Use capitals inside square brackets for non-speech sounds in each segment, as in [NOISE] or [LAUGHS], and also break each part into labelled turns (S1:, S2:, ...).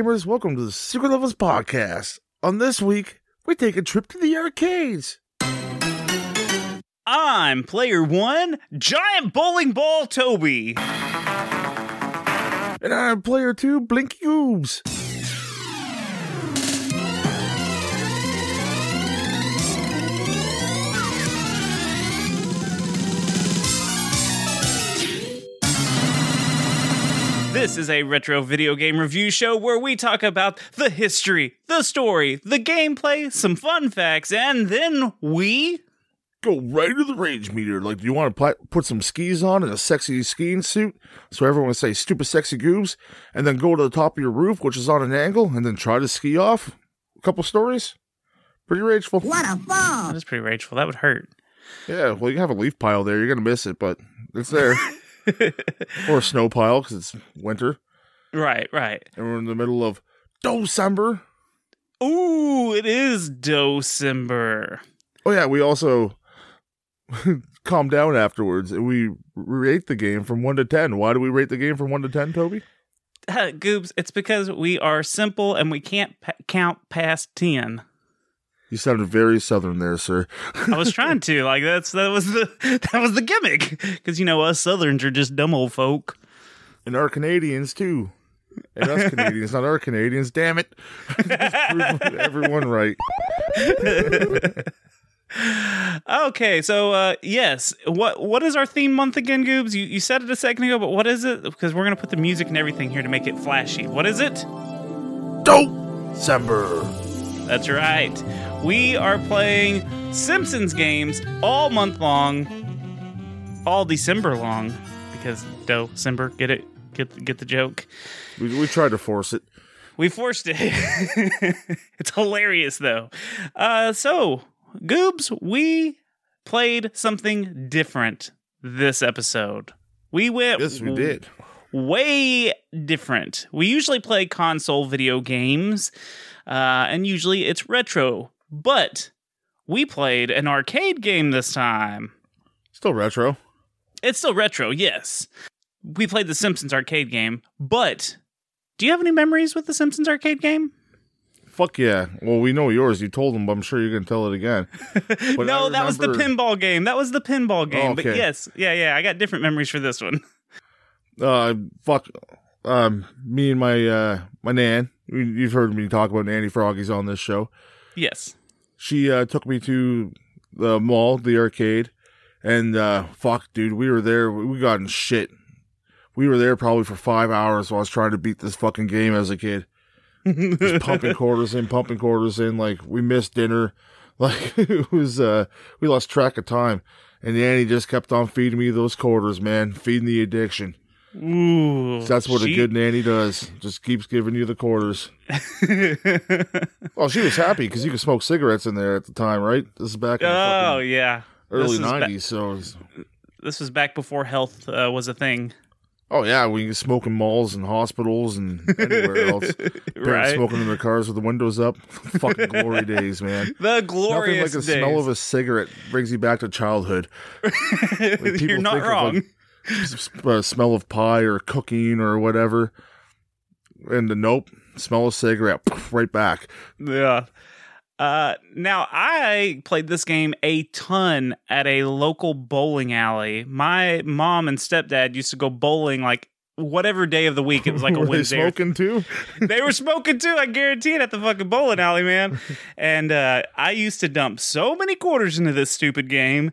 S1: gamers. Welcome to the Secret Levels Podcast. On this week, we take a trip to the arcades.
S2: I'm player one, Giant Bowling Ball Toby.
S1: And I'm player two, Blinky Goobz.
S2: This is a retro video game review show where we talk about the history, the story, the gameplay, some fun facts, and then we
S1: Go right into the rage meter. Like, do you want to pla- put some skis on and a sexy skiing suit so everyone will say stupid sexy goobs and then go to the top of your roof, which is on an angle, and then try to ski off? A couple stories? Pretty rageful. What a fall!
S2: that is pretty rageful. That would hurt.
S1: Yeah, well, you have a leaf pile there. You're going to miss it, but it's there. [LAUGHS] or a snow pile because it's winter.
S2: Right, right.
S1: and we're in the middle of December.
S2: Ooh, it is December.
S1: Oh yeah, we also [LAUGHS] calm down afterwards and we rate the game from one to ten. Why do we rate the game from one to ten, Toby? [LAUGHS]
S2: Uh, Goobz, it's because we are simple and we can't pa- count past 10.
S1: You sounded very southern there, sir.
S2: I was trying to like that's that was the [LAUGHS] that was the gimmick because you know us Southerns are just dumb old folk.
S1: And our Canadians too. And us Canadians, not our Canadians. Damn it! [LAUGHS] Everyone right.
S2: Okay, so uh yes, what what is our theme month again, Goobz? You you said it a second ago, but what is it? Because we're gonna put the music and everything here to make it flashy. What is it?
S1: December.
S2: That's right. We are playing Simpsons games all month long, all December long, because do December. Get it? Get get the joke?
S1: We, we tried to force it.
S2: We forced it. [LAUGHS] it's hilarious though. Uh, so, Goobz, we played something different this episode. We went
S1: Yes, we did.
S2: way different. We usually play console video games, uh, and usually it's retro, but we played an arcade game this time.
S1: Still retro.
S2: It's still retro, yes. We played the Simpsons arcade game, but do you have any memories with the Simpsons arcade game?
S1: Fuck yeah. Well, we know yours. You told them, but I'm sure you're going to tell it again. [LAUGHS] But
S2: no,
S1: I
S2: that was the pinball game. That was the pinball game. But
S1: okay.
S2: yes, yeah, yeah, I got different memories for this one. [LAUGHS]
S1: uh fuck um me and my uh my nan you- you've heard me talk about nanny froggies on this show
S2: yes.
S1: She uh took me to the mall the arcade and uh fuck dude we were there we got in shit. We were there probably for five hours while i was trying to beat this fucking game as a kid. Just [LAUGHS] pumping quarters in pumping quarters in like we missed dinner. [LAUGHS] Like it was uh we lost track of time. And nanny just kept on feeding me those quarters man feeding the addiction
S2: Ooh.
S1: That's what
S2: she-
S1: a good nanny does. Just keeps giving you the quarters. [LAUGHS] Well, she was happy because you could smoke cigarettes in there at the time, right? This is back in the
S2: Oh yeah.
S1: early
S2: is ba-
S1: '90s. so was-
S2: This was back before health uh, was a thing.
S1: Oh yeah, we can smoke in malls and hospitals and anywhere [LAUGHS] else.
S2: Right?
S1: smoking in their cars with the windows up. Fucking glory [LAUGHS] days, man.
S2: The glorious Nothing
S1: like the
S2: days.
S1: smell of a cigarette brings you back to childhood. people
S2: You're not
S1: think of,
S2: wrong.
S1: like, uh, smell of pie or cooking or whatever. And the nope, smell of cigarette, right back.
S2: Yeah. Uh, now I played this game a ton at a local bowling alley. My mom and stepdad used to go bowling like whatever day of the week. It was like a [LAUGHS]
S1: Were they
S2: Wednesday. or
S1: smoking too? [LAUGHS]
S2: they were smoking too. I guarantee it at the fucking bowling alley, man. [LAUGHS] And uh, I used to dump so many quarters into this stupid game.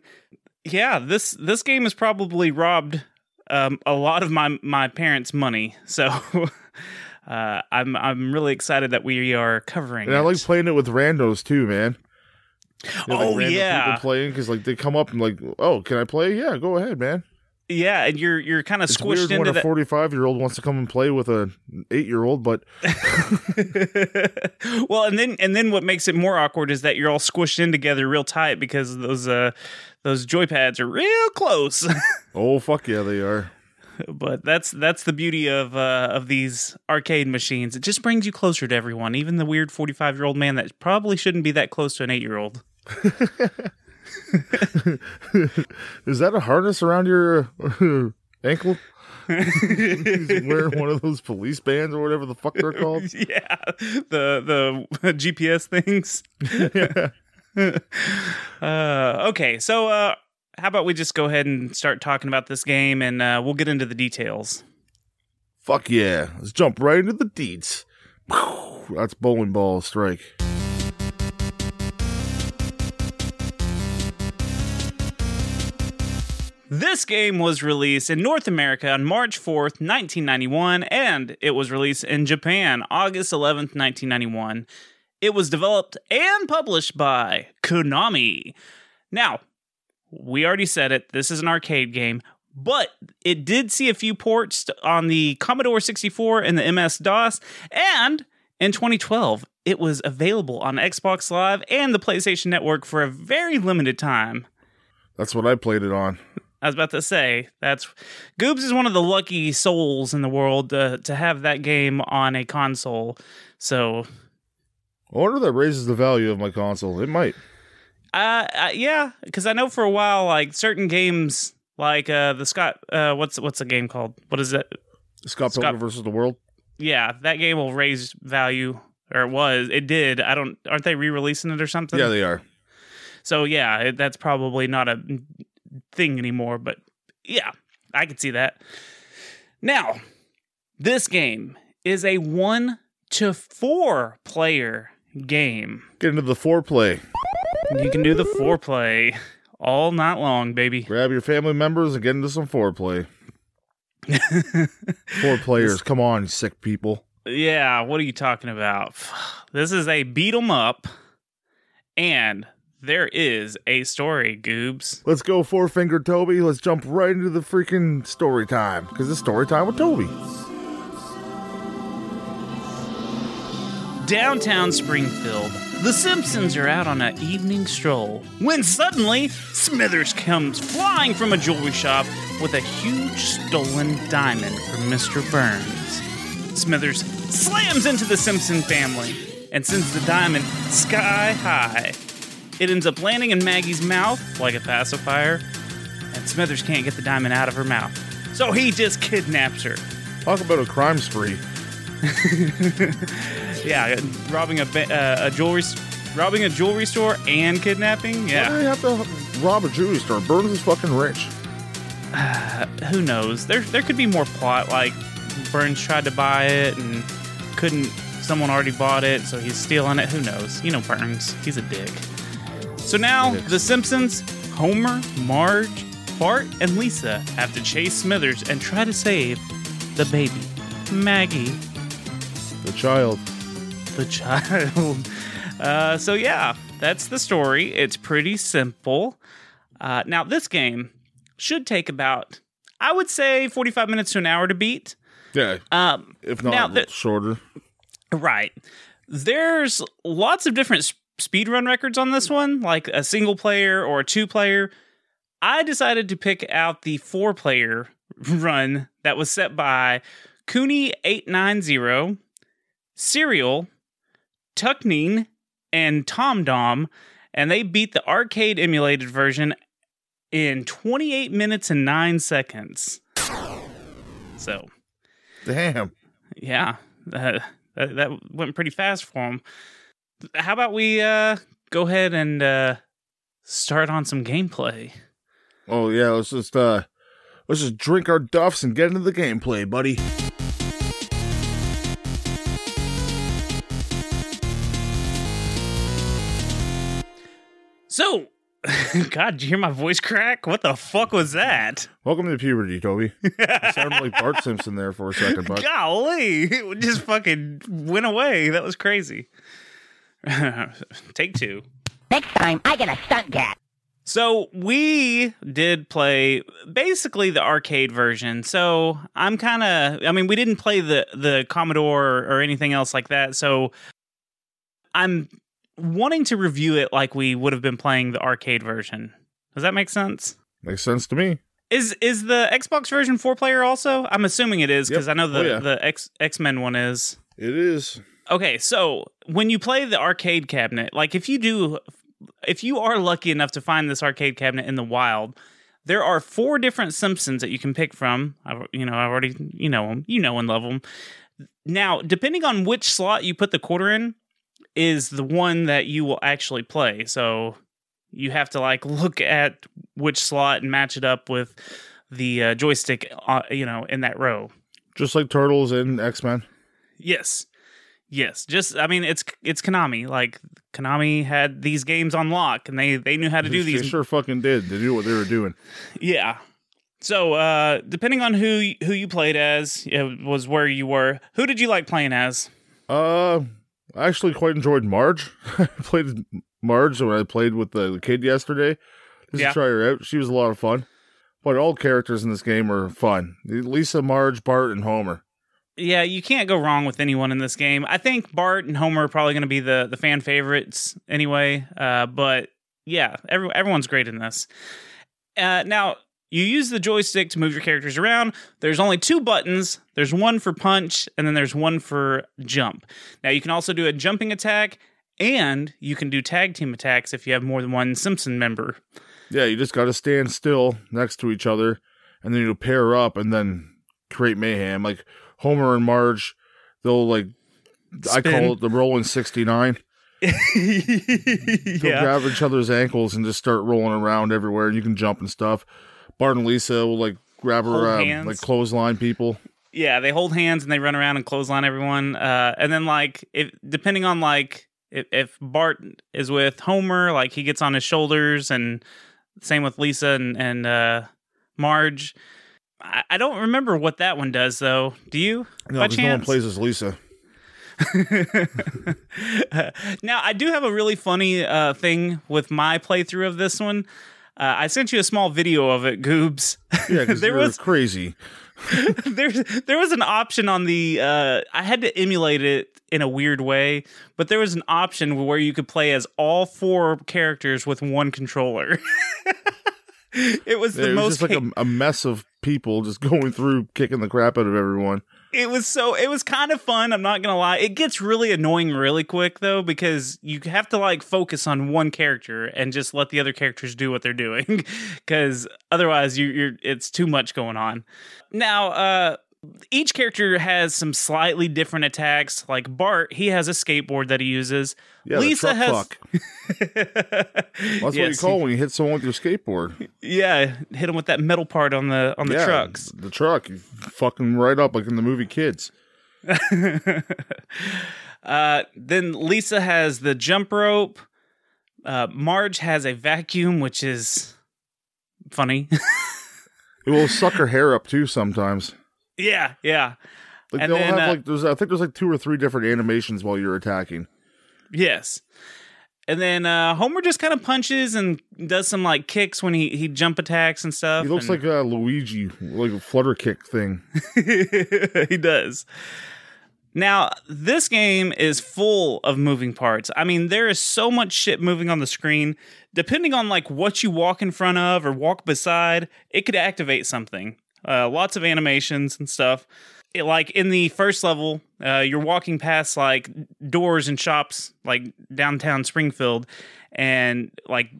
S2: Yeah, this this game has probably robbed um, a lot of my my parents' money. So [LAUGHS] uh, I'm I'm really excited that we are covering.
S1: And I
S2: it.
S1: like playing it with randos too, man. You know,
S2: Oh,
S1: random
S2: yeah.
S1: people playing because like they come up and like, oh, can I play? Yeah, go ahead, man.
S2: Yeah, and you're you're kind of squished
S1: weird when
S2: into
S1: a
S2: that.
S1: forty-five year old wants to come and play with a eight-year-old, but [LAUGHS] [LAUGHS]
S2: well, and then and then what makes it more awkward is that you're all squished in together real tight because those uh those joypads are real close. [LAUGHS]
S1: oh fuck yeah, they are.
S2: but that's that's the beauty of uh of these arcade machines. It just brings you closer to everyone, even the weird 45-year-old man that probably shouldn't be that close to an 8-year-old. [LAUGHS]
S1: Is that a harness around your uh, [LAUGHS] ankle? He's wearing one of those police bands or whatever the fuck they're called.
S2: yeah, the the GPS things. [LAUGHS] uh, okay, so uh, how about we just go ahead and start talking about this game, and uh, we'll get into the details.
S1: Fuck yeah. Let's jump right into the deeds. That's bowling ball strike.
S2: This game was released in North America on March 4th, 1991, and it was released in Japan August 11th, 1991. It was developed and published by Konami. Now, we already said it, this is an arcade game, but it did see a few ports on the Commodore 64 and the MS DOS, and in 2012, it was available on Xbox Live and the PlayStation Network for a very limited time.
S1: That's what I played it on.
S2: I was about to say that's Goobz is one of the lucky souls in the world uh, to have that game on a console. So,
S1: I wonder if that raises the value of my console. It might.
S2: uh, uh yeah, because I know for a while, like certain games, like uh, the Scott, uh, what's what's the game called? What is it?
S1: Scott
S2: Scott-
S1: Pilgrim versus the World.
S2: Yeah, that game will raise value, or it was. It did. I don't. Aren't they re-releasing it or something?
S1: Yeah, they are.
S2: So yeah, it, that's probably not a thing anymore, but yeah, I can see that. Now, this game is a 1 to 4 player game.
S1: Get into the foreplay.
S2: You can do the foreplay all night long, baby.
S1: Grab your family members and get into some foreplay. [LAUGHS] Four players. Come on, you sick people.
S2: Yeah, what are you talking about? This is a beat 'em up and there is a story, Goobs.
S1: Let's go, four finger Toby. Let's jump right into the freaking story time because it's story time with Toby.
S2: Downtown Springfield, the Simpsons are out on an evening stroll when suddenly Smithers comes flying from a jewelry shop with a huge stolen diamond from Mr. Burns. Smithers slams into the Simpson family and sends the diamond sky high. It ends up landing in Maggie's mouth like a pacifier, and Smithers can't get the diamond out of her mouth. So he just kidnaps her.
S1: Talk about a crime spree. [LAUGHS]
S2: Yeah, robbing a ba- uh, a jewelry s- robbing a jewelry store and kidnapping.
S1: Why
S2: Yeah,
S1: do they have to rob a jewelry store? Burns is fucking rich. [SIGHS]
S2: who knows? There there could be more plot. Like Burns tried to buy it and couldn't. Someone already bought it, so he's stealing it. Who knows? You know Burns. He's a dick. So now the Simpsons, Homer, Marge, Bart, and Lisa have to chase Smithers and try to save the baby, Maggie.
S1: The child.
S2: The child. [LAUGHS] Uh, so yeah, that's the story. It's pretty simple. Uh, now this game should take about, I would say, forty-five minutes to an hour to beat.
S1: Yeah,
S2: Um,
S1: if not
S2: Now, the-
S1: shorter.
S2: right. There's lots of different s- speedrun records on this one, like a single player or a two player. I decided to pick out the four player [LAUGHS] run that was set by Cooney890, Serial, Tuckneen, and Tom Dom, and they beat the arcade emulated version in 28 minutes and 9 seconds. So,
S1: Damn.
S2: yeah, uh, that, that went pretty fast for them. How about we uh, go ahead and uh, start on some gameplay?
S1: Oh yeah, let's just uh let's just drink our duffs and get into the gameplay, buddy.
S2: So, [LAUGHS] God, did you hear my voice crack? What the fuck was that?
S1: Welcome to puberty, Toby. [LAUGHS] You sounded like Bart Simpson there for a second, but
S2: Golly, it just fucking went away. That was crazy. [LAUGHS] Take two.
S3: Next time, I get a stunt cat.
S2: So we did play basically the arcade version. So I'm kind of I mean we didn't play the the Commodore or anything else like that. So I'm wanting to review it like we would have been playing the arcade version. Does that make sense?
S1: makes sense to me.
S2: Is is the Xbox version four player also? I'm assuming it is because
S1: Yep.
S2: I know the
S1: Oh, yeah.
S2: the X X Men one is.
S1: It is.
S2: Okay, so when you play the arcade cabinet, like if you do, if you are lucky enough to find this arcade cabinet in the wild, there are four different Simpsons that you can pick from. I've, you know, I already, you know them, you know and love them. Now, depending on which slot you put the quarter in, is the one that you will actually play. So you have to like [LAUGHS] look at which slot and match it up with the uh, joystick, uh, you know, in that row.
S1: Just like Turtles and X Men.
S2: Yes. Yes. Just I mean it's it's Konami. Like Konami had these games on lock and they they knew how to do
S1: They
S2: these.
S1: They sure fucking did. They knew what they were doing.
S2: Yeah. So uh depending on who who you played as, it was where you were. Who did you like playing as?
S1: Uh, I actually quite enjoyed Marge. [LAUGHS] I played Marge when I played with the, kid yesterday. Just
S2: Yeah.
S1: try her out. She was a lot of fun. But all characters in this game are fun. Lisa, Marge, Bart, and Homer.
S2: Yeah, you can't go wrong with anyone in this game. I think Bart and Homer are probably going to be the the fan favorites anyway. Uh, but yeah, every, everyone's great in this. Uh, now you use the joystick to move your characters around. There's only two buttons. There's one for punch, and then there's one for jump. Now you can also do a jumping attack, and you can do tag team attacks if you have more than one Simpson member.
S1: Yeah, you just got to stand still next to each other, and then you pair up and then create mayhem. Like Homer and Marge, they'll like I call it the rolling sixty nine. [LAUGHS] They'll
S2: yeah.
S1: grab each other's ankles and just start rolling around everywhere. And you can jump and stuff. Bart and Lisa will like grab her um, like clothesline people.
S2: Yeah, they hold hands and they run around and clothesline everyone. Uh, and then like if depending on like if, if Bart is with Homer, like he gets on his shoulders, and same with Lisa and and uh, Marge. I, I don't remember what that one does though. Do you?
S1: No, because no one plays as Lisa. [LAUGHS]
S2: now I do have a really funny uh, thing with my playthrough of this one. Uh, I sent you a small video of it, Goobz.
S1: Yeah, because [LAUGHS]
S2: there was
S1: crazy. [LAUGHS]
S2: there there was an option on the uh I had to emulate it in a weird way, but there was an option where you could play as all four characters with one controller. [LAUGHS] it was the
S1: it was
S2: most
S1: just like a, a mess of people just going through, kicking the crap out of everyone.
S2: It was so it was kind of fun, I'm not to lie. It gets really annoying really quick though because you have to like focus on one character and just let the other characters do what they're doing [LAUGHS] cuz otherwise you you're it's too much going on. Now, uh each character has some slightly different attacks. Like Bart, he has a skateboard that he uses.
S1: Yeah,
S2: Lisa has.
S1: fuck. [LAUGHS] That's what you call when you hit someone with your skateboard.
S2: Yeah, hit him with that metal part on the on the
S1: yeah,
S2: trucks.
S1: The truck, you fucking right up like in the movie Kids. [LAUGHS]
S2: uh, then Lisa has the jump rope. Uh, Marge has a vacuum, which is funny. [LAUGHS]
S1: It will suck her hair up too sometimes.
S2: Yeah, yeah,
S1: Like
S2: And
S1: they'll
S2: then,
S1: have
S2: uh,
S1: like there's I think there's like two or three different animations while you're attacking.
S2: yes. And then uh, Homer just kind of punches and does some like kicks when he he jump attacks and stuff.
S1: He looks
S2: and-
S1: like a Luigi, like a flutter kick thing. [LAUGHS]
S2: he does. Now, this game is full of moving parts. I mean, there is so much shit moving on the screen. Depending on like what you walk in front of or walk beside, it could activate something. Uh, lots of animations and stuff. It, like in the first level, uh, you're walking past like doors and shops, like downtown Springfield, and like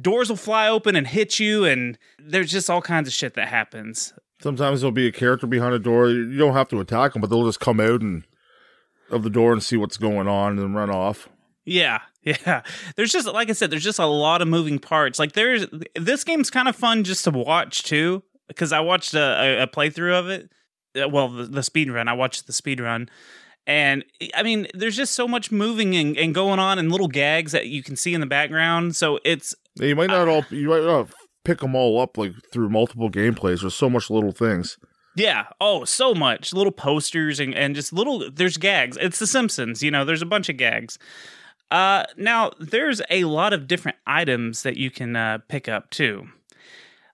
S2: doors will fly open and hit you, and there's just all kinds of shit that happens.
S1: Sometimes there'll be a character behind a door. You don't have to attack them, but they'll just come out and of the door and see what's going on and run off.
S2: Yeah, [LAUGHS] yeah. There's just like I said, there's just a lot of moving parts. Like there's this game's kind of fun just to watch too, because I watched a, a, playthrough of it. Uh, Well, the, the speed run. I watched the speed run, and I mean, there's just so much moving and, and going on, and little gags that you can see in the background. So it's
S1: You might not all you might not pick them all up like through multiple gameplays. There's so much little things.
S2: Yeah. Oh, so much. Little posters and, and just little there's gags. It's the Simpsons, you know, there's a bunch of gags. Uh now there's a lot of different items that you can uh pick up too.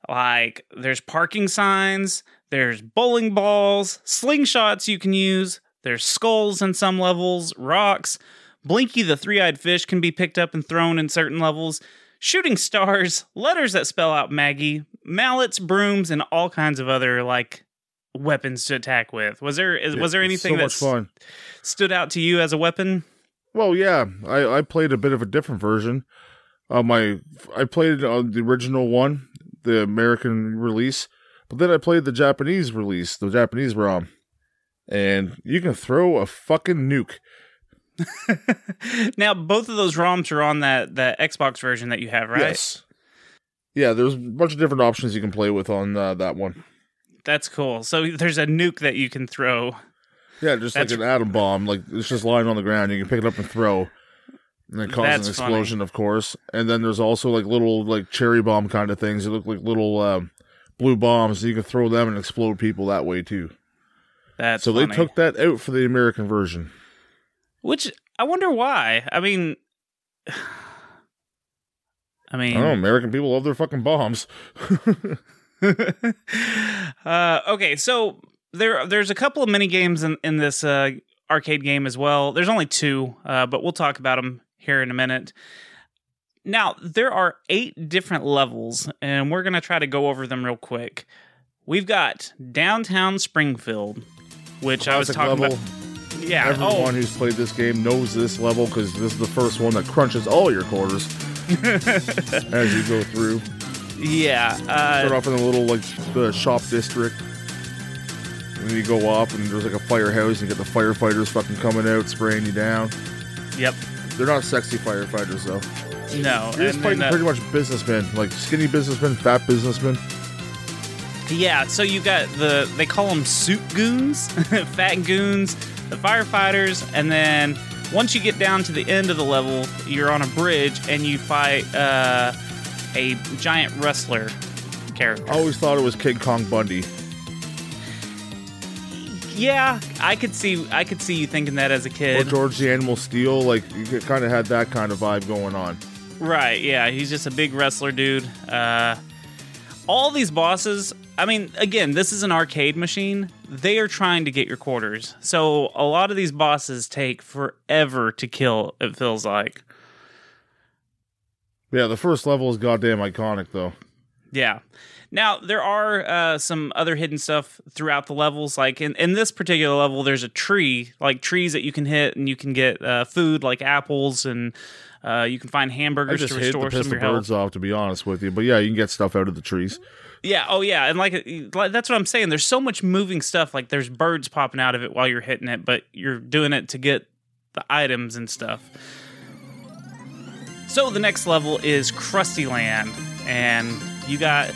S2: Like there's parking signs, there's bowling balls, slingshots you can use, there's skulls in some levels, rocks, Blinky the three-eyed fish can be picked up and thrown in certain levels, shooting stars, [LAUGHS] letters that spell out Maggie, mallets, brooms, and all kinds of other like weapons to attack with. Was there is, was there anything
S1: so
S2: that stood out to you as a weapon?
S1: Well, yeah, I, I played a bit of a different version. Uh, my I played it on the original one, the American release, but then I played the Japanese release, the Japanese ROM, and you can throw a fucking nuke. [LAUGHS]
S2: now both of those ROMs are on that that Xbox version that you have, right?
S1: Yes. Yeah, there's a bunch of different options you can play with on uh, that one.
S2: That's cool. So there's a nuke that you can throw.
S1: Yeah, just
S2: That's-
S1: like an atom bomb. Like it's just lying on the ground. You can pick it up and throw, and then cause
S2: That's
S1: an
S2: funny.
S1: explosion, of course. And then there's also like little like cherry bomb kind of things. They look like little um, blue bombs. So you can throw them and explode people that way too.
S2: That's
S1: so
S2: funny.
S1: they took that out for the American version.
S2: which I wonder why. I mean, [SIGHS] I mean,
S1: I don't know. American people love their fucking bombs. [LAUGHS] [LAUGHS]
S2: uh, okay, so there there's a couple of mini games in in this uh, arcade game as well. There's only two, uh, but we'll talk about them here in a minute. Now there are eight different levels, and we're gonna try to go over them real quick. We've got downtown Springfield, which I was talking
S1: level.
S2: about. Yeah.
S1: Everyone
S2: oh,
S1: who's played this game knows this level because this is the first one that crunches all your quarters [LAUGHS] as you go through.
S2: yeah.
S1: Start
S2: Uh,
S1: off in a little like the shop district. And then you go off and there's like a firehouse and you get the firefighters fucking coming out, spraying you down.
S2: yep.
S1: They're not sexy firefighters though.
S2: No.
S1: You're just
S2: and
S1: fighting
S2: then, uh,
S1: pretty much businessmen, like skinny businessmen, fat businessmen.
S2: Yeah, so you got the they call them suit goons, [LAUGHS] fat goons, the firefighters, and then once you get down to the end of the level, you're on a bridge and you fight uh, a giant wrestler character.
S1: I always thought it was King Kong Bundy.
S2: Yeah, I could see I could see you thinking that as a kid.
S1: Or
S2: kid.
S1: George the Animal Steele, like you kind of had that kind of vibe going on.
S2: Right, yeah, he's just a big wrestler dude. Uh, all these bosses, I mean, again, this is an arcade machine. They are trying to get your quarters. So a lot of these bosses take forever to kill, it feels like.
S1: Yeah, the first level is goddamn iconic though.
S2: Yeah. Now, there are uh, some other hidden stuff throughout the levels. Like in, in this particular level, there's a tree, like trees that you can hit and you can get uh, food like apples and uh, you can find
S1: I
S2: hamburgers
S1: just
S2: to
S1: hate to
S2: restore
S1: piss
S2: some
S1: the
S2: of your health.
S1: birds off, to be honest with you. But yeah, you can get stuff out of the trees.
S2: Yeah. Oh, yeah. And like, like that's what I'm saying. There's so much moving stuff. Like there's birds popping out of it while you're hitting it, but you're doing it to get the items and stuff. So the next level is Krusty Land, and you got.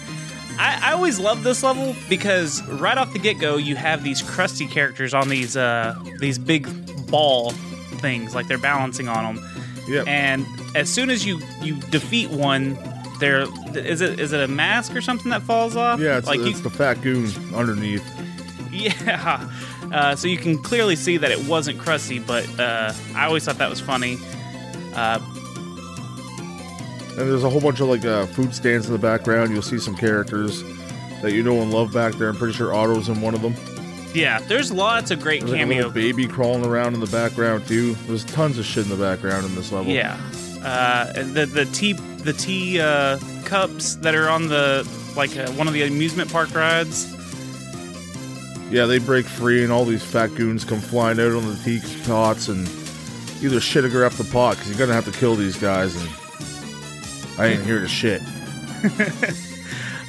S2: I, I always love this level because right off the get go, you have these Krusty characters on these uh these big ball things, like they're balancing on them.
S1: Yeah,
S2: And as soon as you you defeat one, there is it is it a mask or something that falls off?
S1: yeah, it's,
S2: like
S1: it's
S2: you,
S1: the fat goon underneath.
S2: yeah. [LAUGHS] Uh, so you can clearly see that it wasn't Krusty, but uh, I always thought that was funny. Uh,
S1: And there's a whole bunch of like uh, food stands in the background. You'll see some characters that you know and love back there. I'm pretty sure Otto's in one of them.
S2: yeah, there's lots of great
S1: There's like a
S2: cameo.
S1: little baby crawling around in the background too. There's tons of shit in the background in this level.
S2: Yeah, uh, the the tea the tea uh, cups that are on the like uh, one of the amusement park rides.
S1: Yeah, they break free, and all these fat goons come flying out on the teapots and either shit or grab the pot because you're gonna have to kill these guys. And I ain't here to shit. [LAUGHS]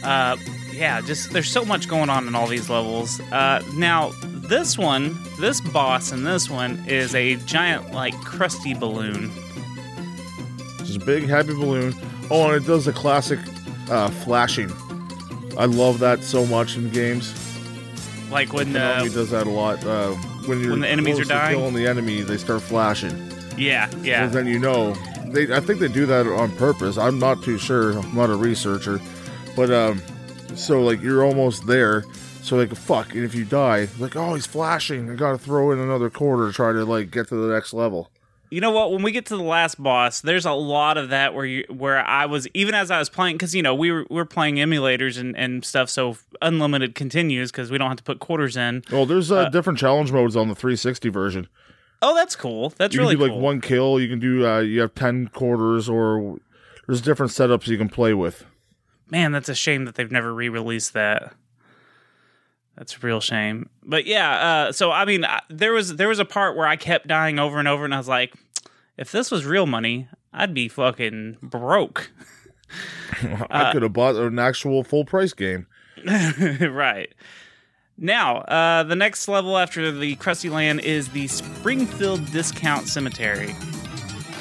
S2: Uh, yeah, just there's so much going on in all these levels. Uh, now, this one, this boss in this one is a giant, like, Krusty balloon.
S1: Just a big happy balloon. Oh, and it does the classic uh, flashing. I love that so much in games.
S2: Like when the.
S1: does that a lot. Uh, when you're
S2: When the enemies are dying?
S1: killing the enemy, they start flashing.
S2: Yeah,
S1: So
S2: yeah.
S1: then you know. They, I think they do that on purpose. I'm not too sure. I'm not a researcher, but um, so like you're almost there. So like fuck, and if you die, like oh he's flashing, I gotta throw in another quarter to try to like get to the next level.
S2: You know what? When we get to the last boss, there's a lot of that where you where I was even as I was playing because you know we were we are playing emulators and, and stuff, so unlimited continues because we don't have to put quarters in.
S1: Well, there's uh, different challenge modes on the 360 version.
S2: Oh, that's cool. That's really
S1: you
S2: really
S1: can do
S2: cool.
S1: like one kill. You can do uh, you have ten quarters, or there's different setups you can play with.
S2: Man, that's a shame that they've never re-released that. That's a real shame. But yeah, uh, so I mean, I- there was there was a part where I kept dying over and over, and I was like, if this was real money, I'd be fucking broke. [LAUGHS] Uh,
S1: I could have bought an actual full price game. [LAUGHS]
S2: right. Now, uh, the next level after the Krusty Land is the Springfield Discount Cemetery,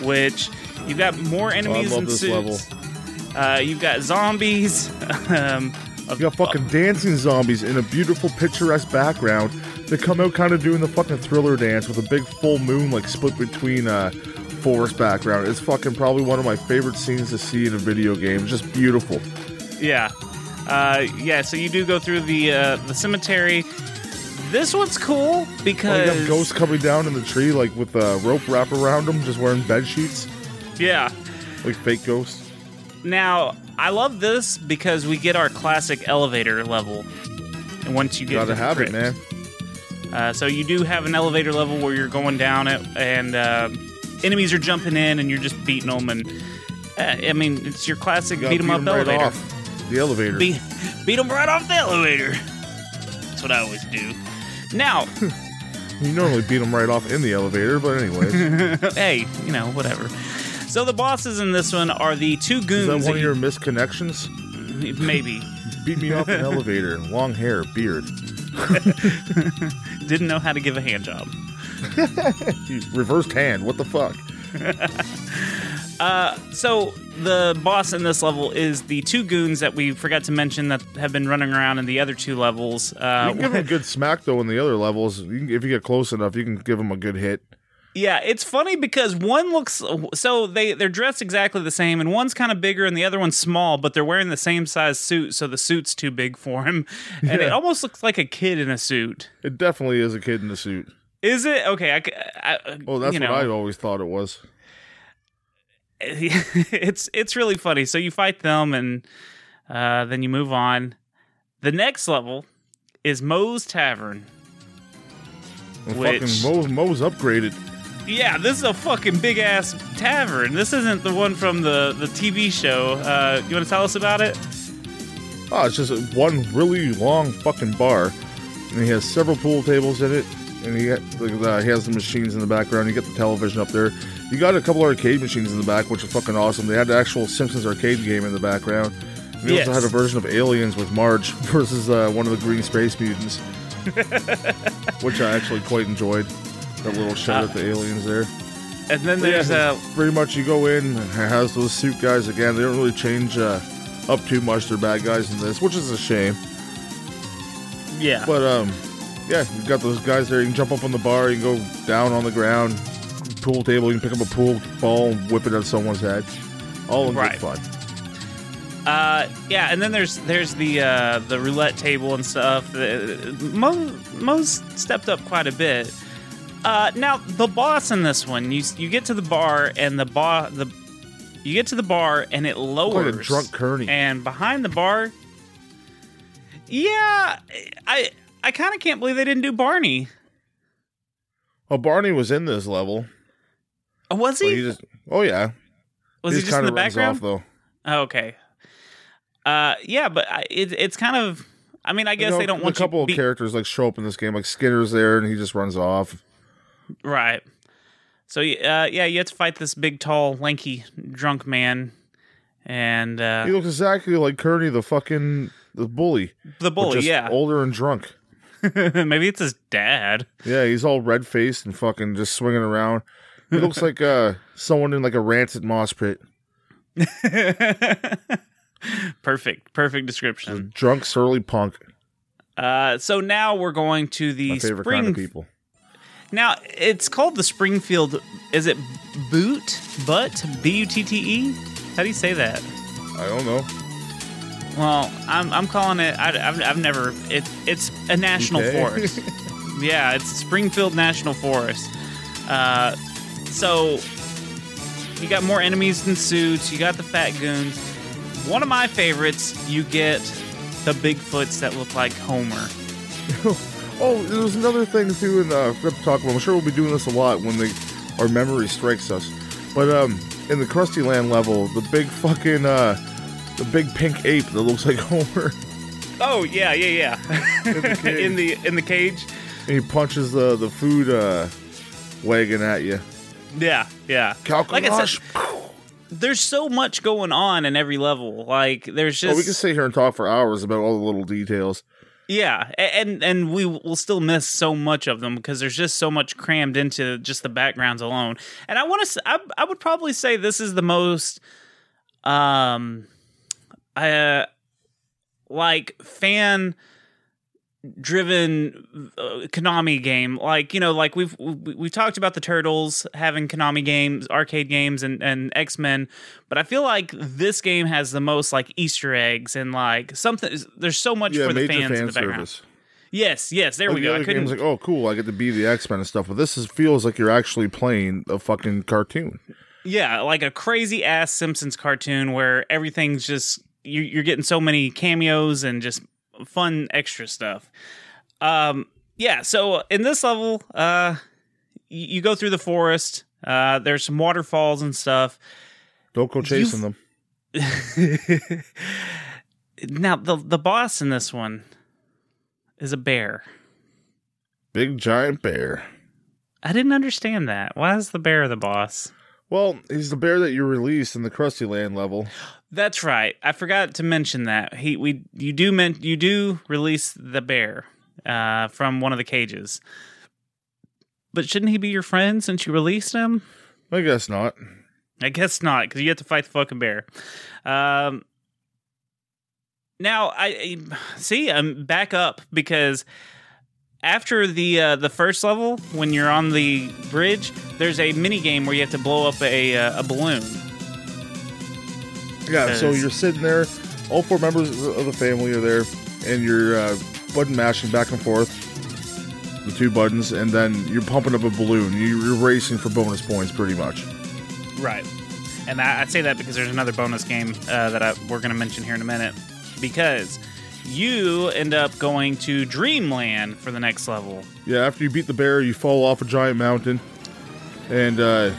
S2: which you've got more enemies
S1: love
S2: in
S1: this
S2: suits. Uh, you've got zombies. [LAUGHS] um,
S1: You got fucking dancing zombies in a beautiful picturesque background. They come out kind of doing the fucking thriller dance with a big full moon like split between uh forest background. It's fucking probably one of my favorite scenes to see in a video game. It's just beautiful.
S2: Yeah, uh, yeah. So you do go through the uh, the cemetery. This one's cool
S1: Oh, you
S2: because
S1: got ghosts coming down in the tree like with a rope wrap around them, just wearing bed sheets
S2: yeah.
S1: like fake ghosts.
S2: Now I love this because we get our classic elevator level, and once you get
S1: Gotta
S2: to the
S1: have it,
S2: crypt.
S1: man.
S2: Uh, so you do have an elevator level where you're going down it, and uh, enemies are jumping in, and you're just beating them. And uh, I mean, it's your classic
S1: You gotta
S2: beat 'em up
S1: right
S2: elevator.
S1: off the elevator.
S2: Beat beat them right off the elevator. That's what I always do. Now, [LAUGHS]
S1: You normally beat them right off in the elevator, but anyway. [LAUGHS]
S2: hey, you know, whatever. So the bosses in this one are the two
S1: Is
S2: goons.
S1: that one
S2: that
S1: of your misconnections?
S2: Mm, maybe [LAUGHS]
S1: Beat me off an elevator. Long hair, beard.
S2: didn't know how to give a hand job.
S1: Reversed hand. What the fuck?
S2: So the boss in this level is the two goons that we forgot to mention that have been running around in the other two levels. Uh,
S1: You can give him a [LAUGHS] good smack though in the other levels. You can, if you get close enough, you can give them a good hit.
S2: Yeah, it's funny because one looks so they they're dressed exactly the same, and one's kind of bigger and the other one's small, but they're wearing the same size suit, so the suit's too big for him, [LAUGHS] and it almost looks like a kid in a suit.
S1: It definitely is a kid in a suit.
S2: Is it okay? I, I-
S1: Oh, that's
S2: you
S1: what I always thought it was. [LAUGHS]
S2: it's it's really funny. So you fight them, and uh, then you move on. The next level is Moe's Tavern.
S1: And
S2: Which-
S1: fucking Moe's upgraded.
S2: Yeah, this is a fucking big ass tavern. This isn't the one from the the TV show. Uh, you want to tell us about it?
S1: Oh, it's just one really long fucking bar, and he has several pool tables in it, and he, ha- like, uh, he has the machines in the background. You get the television up there. You got a couple arcade machines in the back, which are fucking awesome. They had the actual Simpsons arcade game in the background. And they also had a version of Aliens with Marge [LAUGHS] versus uh, one of the Green Space Mutants, [LAUGHS] which I actually quite enjoyed. That little shot at the aliens there.
S2: And then
S1: But yeah,
S2: there's uh,
S1: pretty much you go in, it has those suit guys again. They don't really change uh, up too much. They're bad guys in this, which is a shame.
S2: yeah,
S1: But um, yeah, you've got those guys there. You can jump up on the bar. You can go down on the ground, pool table. You can pick up a pool ball and whip it at someone's head. All in
S2: Right.
S1: good fun.
S2: uh, yeah, and then there's there's the uh, the roulette table and stuff. Uh, Moe Moe's stepped up quite a bit. Uh, now the boss in this one, you you get to the bar and the bar the you get to the bar and it lowers
S1: Like a drunk Kearney.
S2: and behind the bar yeah i i kind of can't believe they didn't do barney
S1: Oh, Barney was in this level.
S2: oh, was he,
S1: he just, oh yeah,
S2: was he just in the background
S1: Off, though.
S2: oh, okay uh yeah but I, it, it's kind of I mean, I guess
S1: You know,
S2: they don't want
S1: a couple of
S2: be-
S1: characters like show up in this game, like Skinner's there and he just runs off.
S2: right. So uh, yeah, you have to fight this big, tall, lanky, drunk man, and uh,
S1: He looks exactly like Kearney, the fucking the bully,
S2: the bully.
S1: just
S2: Yeah,
S1: older and drunk. [LAUGHS]
S2: maybe it's his dad.
S1: Yeah, he's all red faced and fucking just swinging around. He looks like uh someone in like a rancid mosh pit, [LAUGHS]
S2: perfect, perfect description.
S1: drunk surly punk.
S2: Uh, so now we're going to the
S1: My favorite
S2: spring.
S1: kind of people.
S2: Now it's called the Springfield. Is it Boot? Butt? B U T T E? How do you say that?
S1: I don't know.
S2: Well, I'm I'm calling it. I, have I've never. It, it's a national
S1: Okay.
S2: forest. [LAUGHS] yeah, it's Springfield National Forest. Uh, so you got more enemies than suits. You got the fat goons. One of my favorites. You get the Bigfoots that look like Homer. [LAUGHS]
S1: Oh, there's another thing too in uh to talk about. I'm sure we'll be doing this a lot when they our memory strikes us. But um in the Krusty Land level, the big fucking uh the big pink ape that looks like [LAUGHS] Homer.
S2: Oh yeah, yeah, yeah.
S1: cage.
S2: in the in the cage.
S1: And he punches the the food uh wagon at you.
S2: Yeah, yeah. Like I said, there's so much going on in every level. Like there's just
S1: oh, we can sit here and talk for hours about all the little details.
S2: yeah, a- and and we will still miss so much of them because there's just so much crammed into just the backgrounds alone. And I want to, I, I would probably say this is the most, um, uh, like fan driven uh, Konami game. Like you know, like we've we- we've talked about the Turtles having Konami games, arcade games, and and X Men, but I feel like this game has the most like Easter eggs and like something. There's so much
S1: Yeah,
S2: for the fans in
S1: fan
S2: the background.
S1: service.
S2: Yes, yes, there
S1: Like
S2: we
S1: the
S2: go. I couldn't.
S1: game's like, oh, cool, I get to be the X Men and stuff. But this is feels like you're actually playing a fucking cartoon.
S2: Yeah, like a crazy ass Simpsons cartoon where everything's just you're getting so many cameos and just fun extra stuff. Um, yeah. So in this level, uh, you, you go through the forest. Uh, there's some waterfalls and stuff.
S1: Don't go chasing them. [LAUGHS]
S2: now the the boss in this one is a bear.
S1: Big giant bear.
S2: I didn't understand that. Why is the bear the boss?
S1: Well, he's the bear that you released in the Krusty Land level.
S2: That's right. I forgot to mention that. He we you do meant you do release the bear uh, from one of the cages. But shouldn't he be your friend since you released him?
S1: I guess not.
S2: I guess not, because you have to fight the fucking bear. Um, now I, I see. I'm back up because after the uh, the first level, when you're on the bridge, there's a mini game where you have to blow up a uh, a balloon.
S1: Yeah, so you're sitting there, all four members of the family are there, and you're uh, button mashing back and forth, the two buttons, and then you're pumping up a balloon. You- You're racing for bonus points, pretty much.
S2: Right. And I, I say that because there's another bonus game uh, that I, we're going to mention here in a minute. Because you end up going to Dreamland for the next level.
S1: Yeah, after you beat the bear, you fall off a giant mountain, and uh,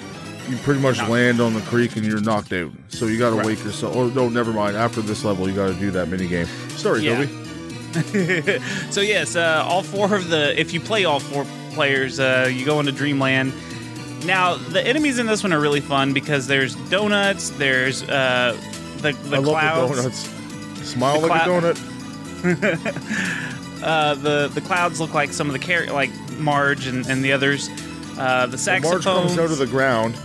S1: you pretty much land on the creek, and you're knocked out. So you got to
S2: Right.
S1: wake yourself. Oh no, never mind. After this level, you got to do that mini game. Sorry,
S2: Yeah.
S1: Toby. [LAUGHS]
S2: so yes, uh, all four of the if you play all four players, uh, you go into Dreamland. Now the enemies in this one are really fun because there's donuts, there's uh, the the
S1: I
S2: clouds,
S1: love the donuts. Smile
S2: The
S1: like
S2: clou-
S1: a donut. [LAUGHS]
S2: uh, the the clouds look like some of the char- like Marge and, and the others. Uh, the
S1: When
S2: saxophones.
S1: Marge comes out of the ground,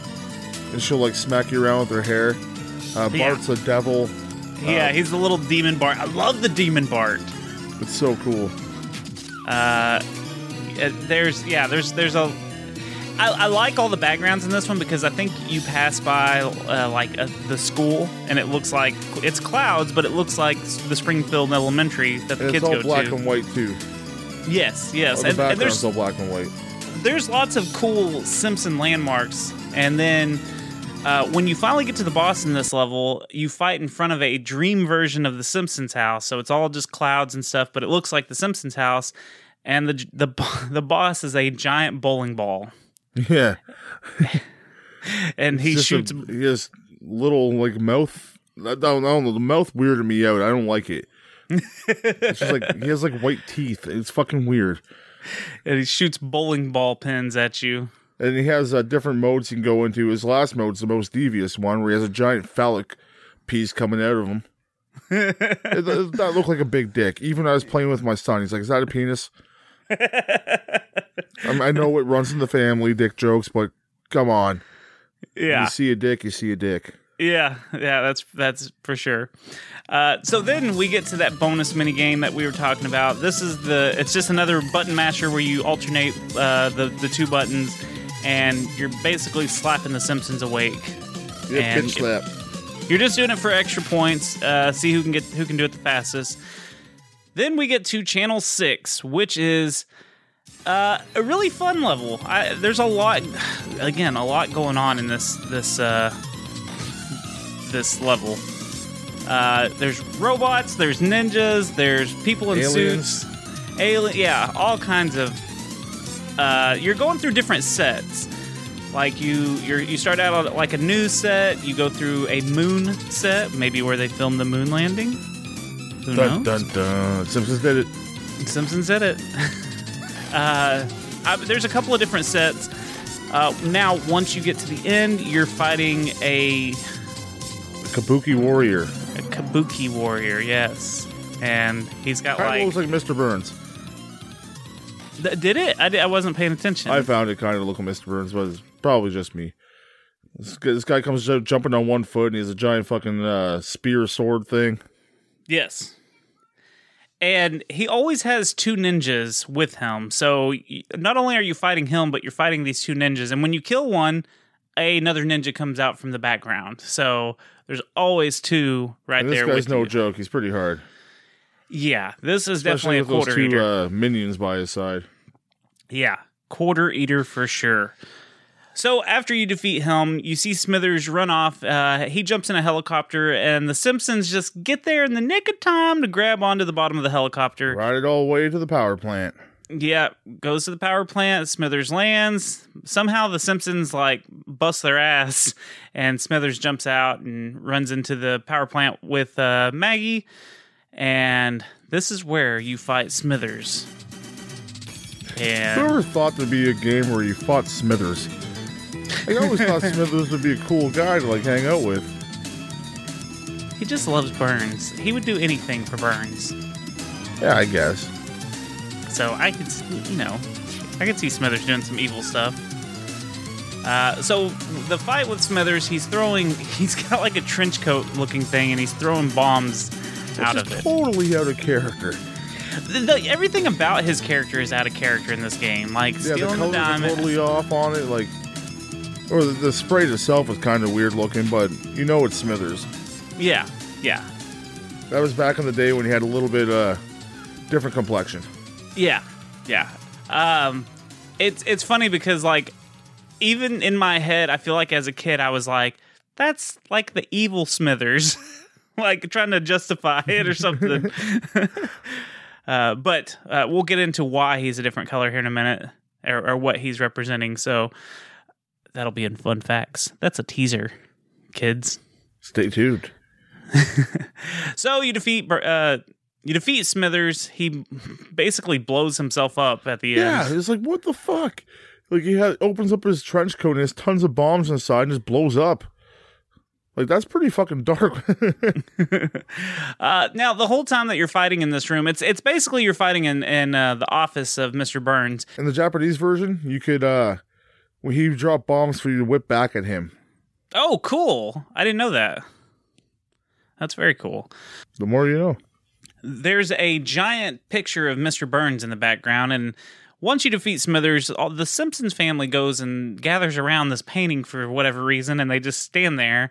S1: and she'll like smack you around with her hair. Uh,
S2: Yeah.
S1: Bart's a devil.
S2: yeah,
S1: uh,
S2: he's the little demon Bart. I love the demon Bart.
S1: It's so cool.
S2: Uh, there's yeah, there's there's a. I, I like all the backgrounds in this one because I think you pass by uh, like uh, the school and it looks like it's clouds, but it looks like the Springfield Elementary that the
S1: And
S2: kids go to.
S1: it's all black and white too.
S2: Yes, yes,
S1: All the
S2: and, and
S1: background's
S2: there's
S1: all black and white.
S2: there's lots of cool Simpson landmarks, and then. Uh, when you finally get to the boss in this level, you fight in front of a dream version of the Simpsons house. So it's all just clouds and stuff, but it looks like the Simpsons house. And the the [LAUGHS] the boss is a giant bowling ball,
S1: Yeah. [LAUGHS]
S2: and he shoots.
S1: A, he has little like mouth. I don't, I don't know. The mouth weirded me out. I don't like it. it's just like he has like white teeth. It's fucking weird.
S2: And he shoots bowling ball pins at you.
S1: And he has uh, different modes he can go into. His last mode's the most devious one, where he has a giant phallic piece coming out of him. [LAUGHS] it, it, that looked like a big dick. Even I was playing with my son, he's like, "Is that a penis?" [LAUGHS] I, mean, I know it runs in the family, dick jokes, but come on.
S2: Yeah.
S1: You see a dick, you see a dick.
S2: Yeah, yeah, that's that's for sure. Uh, so then we get to that bonus mini game that we were talking about. This is the it's just another button masher where you alternate uh, the the two buttons, and you're basically slapping the Simpsons awake.
S1: Yeah,
S2: And
S1: bitch slap.
S2: You're just doing it for extra points. Uh, see who can get who can do it the fastest. Then we get to channel six, which is uh, a really fun level. I, there's a lot, again, a lot going on in this this uh, this level. Uh, there's robots, there's ninjas, there's people in
S1: Aliens.
S2: suits, alien, yeah, all kinds of. Uh, you're going through different sets. Like you, you start out on like a news set. You go through a moon set, maybe where they filmed the moon landing. Who
S1: Dun
S2: knows?
S1: dun dun. Simpsons did it.
S2: Simpsons did it. [LAUGHS] uh, I, there's a couple of different sets. Uh, now, once you get to the end, you're fighting a,
S1: Kabuki Warrior.
S2: a Kabuki warrior. Yes, and he's got
S1: Kind
S2: like,
S1: looks like Mr. Burns.
S2: Th- did it? I, wasn't paying attention.
S1: I found it kind of look like Mr. Burns, but it's probably just me. This guy, this guy comes jumping on one foot, and he has a giant fucking uh, spear sword thing.
S2: Yes. And he always has two ninjas with him. So not only are you fighting him, but you're fighting these two ninjas. And when you kill one, another ninja comes out from the background. So there's always two right
S1: And this
S2: there
S1: guy's
S2: with
S1: no
S2: you.
S1: joke. He's pretty hard.
S2: Yeah, this is
S1: Especially
S2: definitely a
S1: with those
S2: quarter
S1: two
S2: eater.
S1: uh, minions by his side.
S2: Yeah, quarter eater for sure. So after you defeat him, you see Smithers run off. Uh, he jumps in a helicopter, and the Simpsons just get there in the nick of time to grab onto the bottom of the helicopter.
S1: Ride it all the way to the power plant.
S2: Yeah, goes to the power plant. Smithers lands. Somehow the Simpsons like bust their ass, [LAUGHS] and Smithers jumps out and runs into the power plant with uh, Maggie. And this is where you fight Smithers. And
S1: Whoever thought there'd be a game where you fought Smithers? I always thought Smithers would be a cool guy to like hang out with.
S2: he just loves Burns. He would do anything for Burns.
S1: Yeah, I guess.
S2: So I could, you know, I could see Smithers doing some evil stuff. Uh, so the fight with Smithers, he's throwing, [LAUGHS] he's got like a trench coat looking thing, and he's throwing bombs out of it.
S1: totally out of character.
S2: The, the- everything about his character is out of character in this game. Like
S1: Yeah, the
S2: stealing the,
S1: colors are
S2: diamond.
S1: totally off on it. Like, or the, the sprite itself is kind of weird looking, but you know it's Smithers.
S2: Yeah, yeah,
S1: That was back in the day when he had a little bit uh different complexion.
S2: yeah, yeah. Um, it's it's funny because like even in my head, I feel like as a kid, I was like, that's like the evil Smithers, [LAUGHS] like trying to justify it or something. [LAUGHS] uh, but uh, we'll get into why he's a different color here in a minute, or, or what he's representing. So that'll be in fun facts. That's a teaser, kids.
S1: Stay tuned. [LAUGHS]
S2: So you defeat uh, you defeat Smithers. He basically blows himself up at the
S1: Yeah,
S2: end.
S1: Yeah, it's like what the fuck? Like he had opens up his trench coat and has tons of bombs inside and just blows up. Like that's pretty fucking dark. [LAUGHS] [LAUGHS]
S2: Uh, now the whole time that you're fighting in this room, it's it's basically you're fighting in in uh, the office of Mr. Burns.
S1: in the Japanese version, you could uh when he dropped bombs for you to whip back at him.
S2: Oh, cool! I didn't know that. That's very cool.
S1: The more you know.
S2: There's a giant picture of Mr. Burns in the background, and once you defeat Smithers, all, the Simpsons family goes and gathers around this painting for whatever reason, and they just stand there.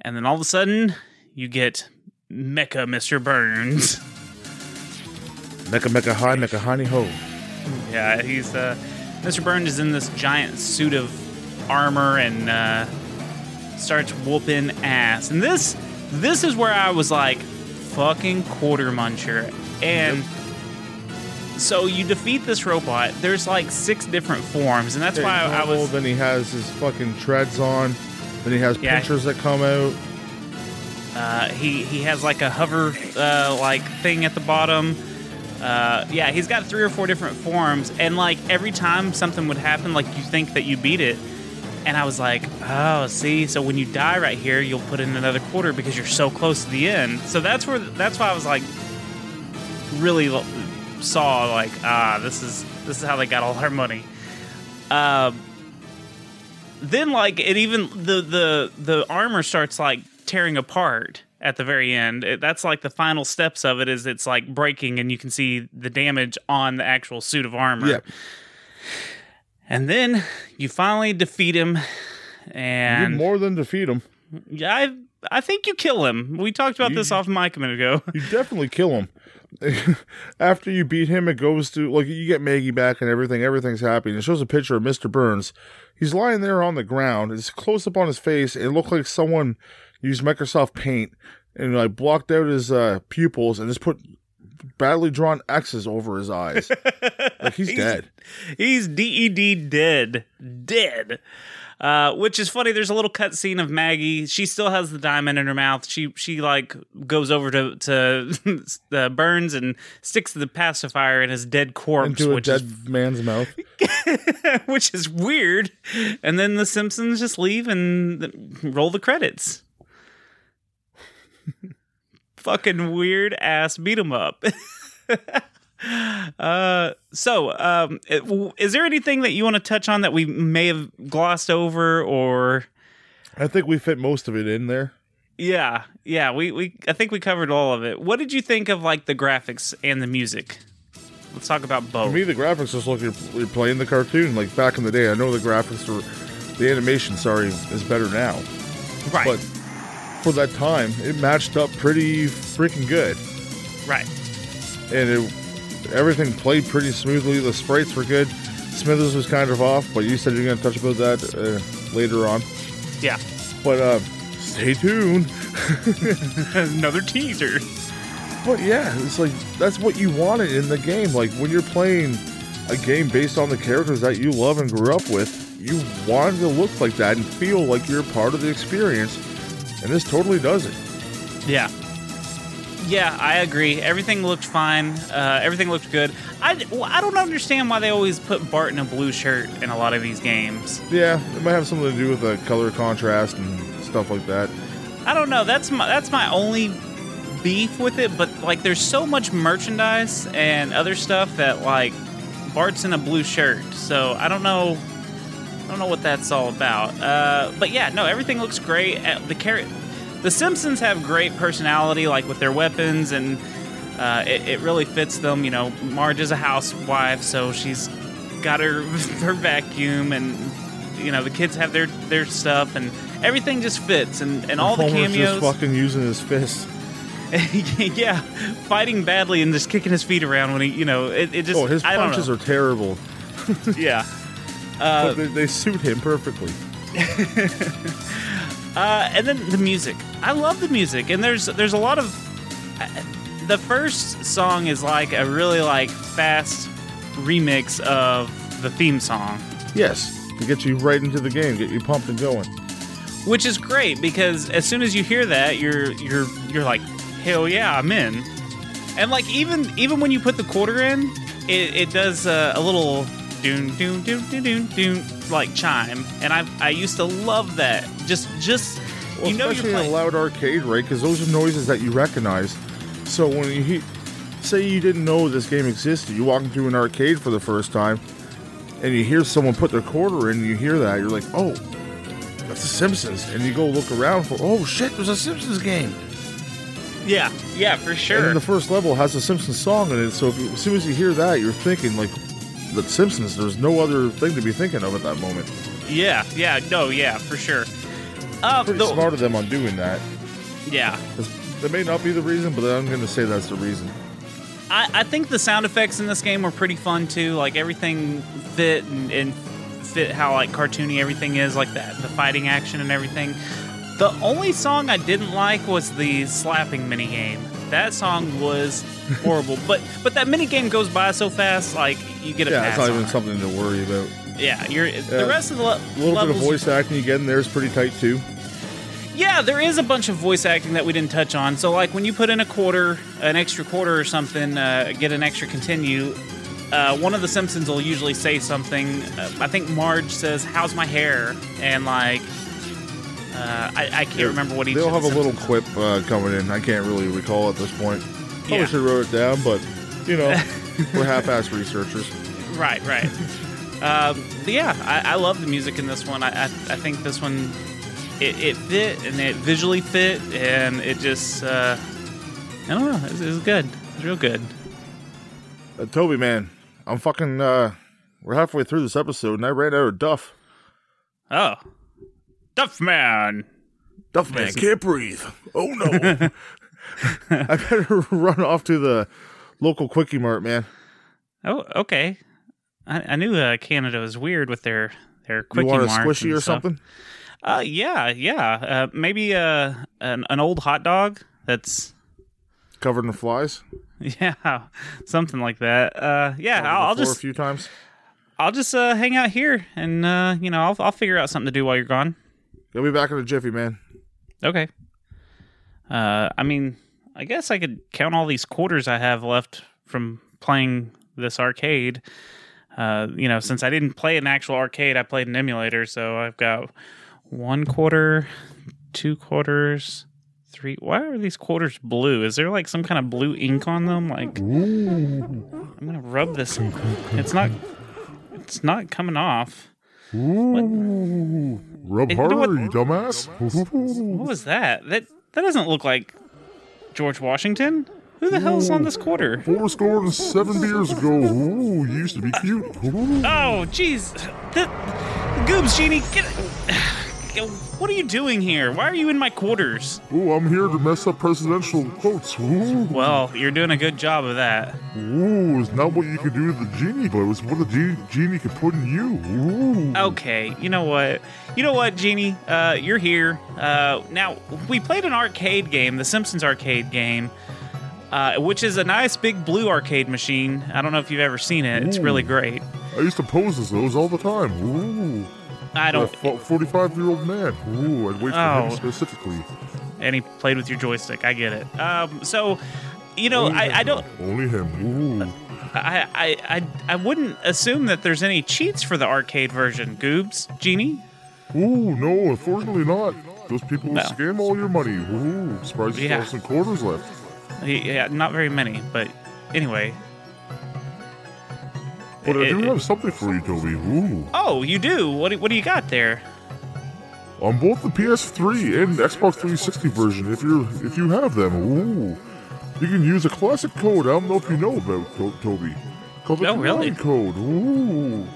S2: And then all of a sudden, you get Mecha Mr. Burns.
S1: Mecha mecha hi, mecha honey ho.
S2: Yeah, he's uh, Mr. Burns is in this giant suit of armor and uh, starts whooping ass. And this this is where I was like, fucking quarter muncher. And so you defeat this robot. There's like six different forms, and that's why I, I was.
S1: Then he has his fucking treads on. Then he has
S2: Yeah.
S1: pinchers that come out.
S2: Uh, he he has like a hover uh, like thing at the bottom. Uh, yeah, he's got three or four different forms, and like every time something would happen, like you think that you beat it, and I was like, oh, see, so when you die right here, you'll put in another quarter because you're so close to the end. So that's where that's why I was like, really saw like, ah, this is this is how they got all our money. Um, then like it even the the the armor starts like tearing apart at the very end. It, that's like the final steps of it is it's like breaking and you can see the damage on the actual suit of armor.
S1: Yeah.
S2: And then you finally defeat him
S1: You
S2: and
S1: more than defeat him.
S2: yeah, I I think you kill him. We talked about
S1: You-
S2: this off mic a minute ago. [LAUGHS]
S1: You definitely kill him. [LAUGHS] After you beat him, it goes to like you get Maggie back and everything. Everything's happy. And it shows a picture of Mr. Burns. He's lying there on the ground. It's close up on his face. It looked like someone used Microsoft Paint and like blocked out his uh, pupils and just put badly drawn X's over his eyes. [LAUGHS] like he's, dead.
S2: He's DED dead. Dead. Uh, which is funny. There's a little cut scene of Maggie. She still has the diamond in her mouth. She she like goes over to to [LAUGHS] uh, Burns and sticks the pacifier in his dead corpse,
S1: Into a dead man's mouth.
S2: is [LAUGHS] which is weird. And then the Simpsons just leave and roll the credits. Fucking weird ass beat 'em up. [LAUGHS] uh, so, um, is there anything that you want to touch on that we may have glossed over, or
S1: I think we fit most of it in there.
S2: yeah, yeah, we we I think we covered all of it. What did you think of like the graphics and the music? Let's talk about both.
S1: For me, the graphics just look you're, you're playing the cartoon like back in the day. I know the graphics were, the animation, sorry, is better now.
S2: right,
S1: But for that time, it matched up pretty freaking good,
S2: right.
S1: and it everything played pretty smoothly. The sprites were good. Smithers was kind of off, but you said you're going to touch about that uh, later on.
S2: Yeah,
S1: But uh, stay tuned. [LAUGHS]
S2: another teaser.
S1: But yeah, it's like that's what you wanted in the game. Like when you're playing a game based on the characters that you love and grew up with, you want it to look like that and feel like you're part of the experience. And this totally does it.
S2: Yeah. Yeah, I agree. Everything looked fine. Uh, everything looked good. I, well, I don't understand why they always put Bart in a blue shirt in a lot of these games.
S1: Yeah, it might have something to do with the color contrast and stuff like that.
S2: I don't know. That's my that's my only beef with it. But like, there's so much merchandise and other stuff that like Bart's in a blue shirt. So I don't know. I don't know what that's all about. Uh, but yeah, no, everything looks great. Uh, The char- the Simpsons have great personality, like with their weapons, and uh, it, it really fits them. You know, Marge is a housewife, so she's got her [LAUGHS] her vacuum, and you know the kids have their their stuff, and everything just fits, and and all the cameos.
S1: just fucking using his fists. [LAUGHS]
S2: yeah, fighting badly and just kicking his feet around when he, you know, it, it just.
S1: Oh, his punches are terrible. [LAUGHS]
S2: yeah.
S1: But they, they suit him perfectly. [LAUGHS]
S2: Uh, and then the music. I love the music, and there's there's a lot of. uh, The first song is like a really like fast remix of the theme song,
S1: Yes, to get you right into the game, get you pumped and going.
S2: which is great because as soon as you hear that, you're you're you're like, hell yeah, I'm in. And like even even when you put the quarter in, it, it does uh, a little doon doon doon doon doon doon like chime, and I I used to love that. Just just
S1: Well,
S2: you know
S1: especially
S2: you're
S1: in a loud arcade, right? Because those are noises that you recognize. So when you he- say you didn't know this game existed, you walk into an arcade for the first time, and you hear someone put their quarter in, and you hear that, you're like, oh, that's The Simpsons, and you go look around for, oh shit, there's a Simpsons game.
S2: Yeah, yeah, for
S1: And
S2: sure.
S1: then the first level has a Simpsons song in it, so if you, as soon as you hear that, you're thinking like, the Simpsons. There's no other thing to be thinking of at that moment.
S2: Yeah, yeah, no, yeah, for sure. Uh,
S1: Pretty
S2: the-
S1: smart of them on doing that.
S2: Yeah,
S1: That may not be the reason, but I'm going to say that's the reason.
S2: I, I think the sound effects in this game were pretty fun too. Like everything fit and, and fit how like cartoony everything is, like that the fighting action and everything. The only song I didn't like was the slapping mini game. That song was horrible, [LAUGHS] but but that mini game goes by so fast. Like you get a
S1: Yeah,
S2: pass.
S1: it's not even
S2: it.
S1: something to worry about.
S2: Yeah, you're the rest of the le-
S1: A little bit of voice acting you get in there is pretty tight too.
S2: yeah, there is a bunch of voice acting that we didn't touch on. So, like when you put in a quarter, an extra quarter or something, uh, get an extra continue. Uh, one of the Simpsons will usually say something. Uh, I think Marge says, "How's my hair?" and like, uh, I, I can't remember what each.
S1: They'll have a little quip uh, coming in. I can't really recall at this point. Probably
S2: Yeah.
S1: should have wrote it down, but you know, [LAUGHS] we're half-ass researchers.
S2: Right, right. um, yeah, I, I love the music in this one. I, I, I think this one, it, it fit and it visually fit, and it just, uh, I don't know, it's, it's good. It's real good.
S1: Uh, Toby, man, I'm fucking. Uh, we're halfway through this episode, and I ran out of Duff.
S2: Oh, Duffman.
S1: Duff man can't breathe. Oh no! [LAUGHS] I better [LAUGHS] run off to the local quickie mart, man.
S2: Oh, okay. I, I knew uh, Canada was weird with their their quickie
S1: you want a squishy or
S2: stuff.
S1: something?
S2: Uh, yeah, yeah. Uh, maybe uh, an, an old hot dog that's
S1: Covered in flies. [LAUGHS]
S2: yeah, something like that. Uh, yeah, I'll, I'll just
S1: a few times.
S2: I'll just uh, hang out here, and uh, you know, I'll I'll figure out something to do while you're gone.
S1: You'll be back in a jiffy, man.
S2: Okay. Uh, I mean, I guess I could count all these quarters I have left from playing this arcade. Uh, you know, since I didn't play an actual arcade, I played an emulator, so I've got one quarter, two quarters, three. Why are these quarters blue? Is there like some kind of blue ink on them? Like, I'm gonna rub this. It's not. It's not coming off.
S4: Rub
S2: You know what?
S4: you dumbass.
S2: What was that? That that doesn't look like George Washington. Who the hell's on this quarter?
S4: Four score and seven beers ago. Ooh, you used to be cute. Ooh.
S2: Oh, jeez. The, Goobz, Genie, get. What are you doing here? Why are you in my quarters?
S4: Ooh, I'm here to mess up presidential quotes. Ooh,
S2: Well, you're doing a good job of that.
S4: ooh, it's not what you could do to the genie, but it's what the genie, genie could put in you. Ooh.
S2: Okay, you know what? You know what, Genie? Uh, you're here. Uh, now, we played an arcade game, the Simpsons arcade game, uh, which is a nice big blue arcade machine. I don't know if you've ever seen it. It's really great.
S4: I used to pose as those all the time. Ooh.
S2: I don't.
S4: 45 year old man. Ooh, I'd wait for
S2: Oh.
S4: him specifically.
S2: and he played with your joystick. I get it. Um, so, you know, I, I don't,
S4: Only him. Ooh.
S2: I, I, I, I wouldn't assume that there's any cheats for the arcade version. Goobz, Genie.
S4: Ooh, no, unfortunately not. Those people will
S2: No.
S4: scam all your money. Ooh, surprised you
S2: Yeah.
S4: still have some quarters left.
S2: Yeah, not very many, but anyway.
S4: But I
S2: eh,
S4: do
S2: it-
S4: have eh. something for you, Toby. Ooh.
S2: Oh, you do. What, do- what do you got there?
S4: On both the PS3 and Xbox 360 version, if you if you have them, ooh, you can use a classic code. I don't know if you know about to- Toby. Called the
S2: Oh, really?
S4: Konami code. Ooh,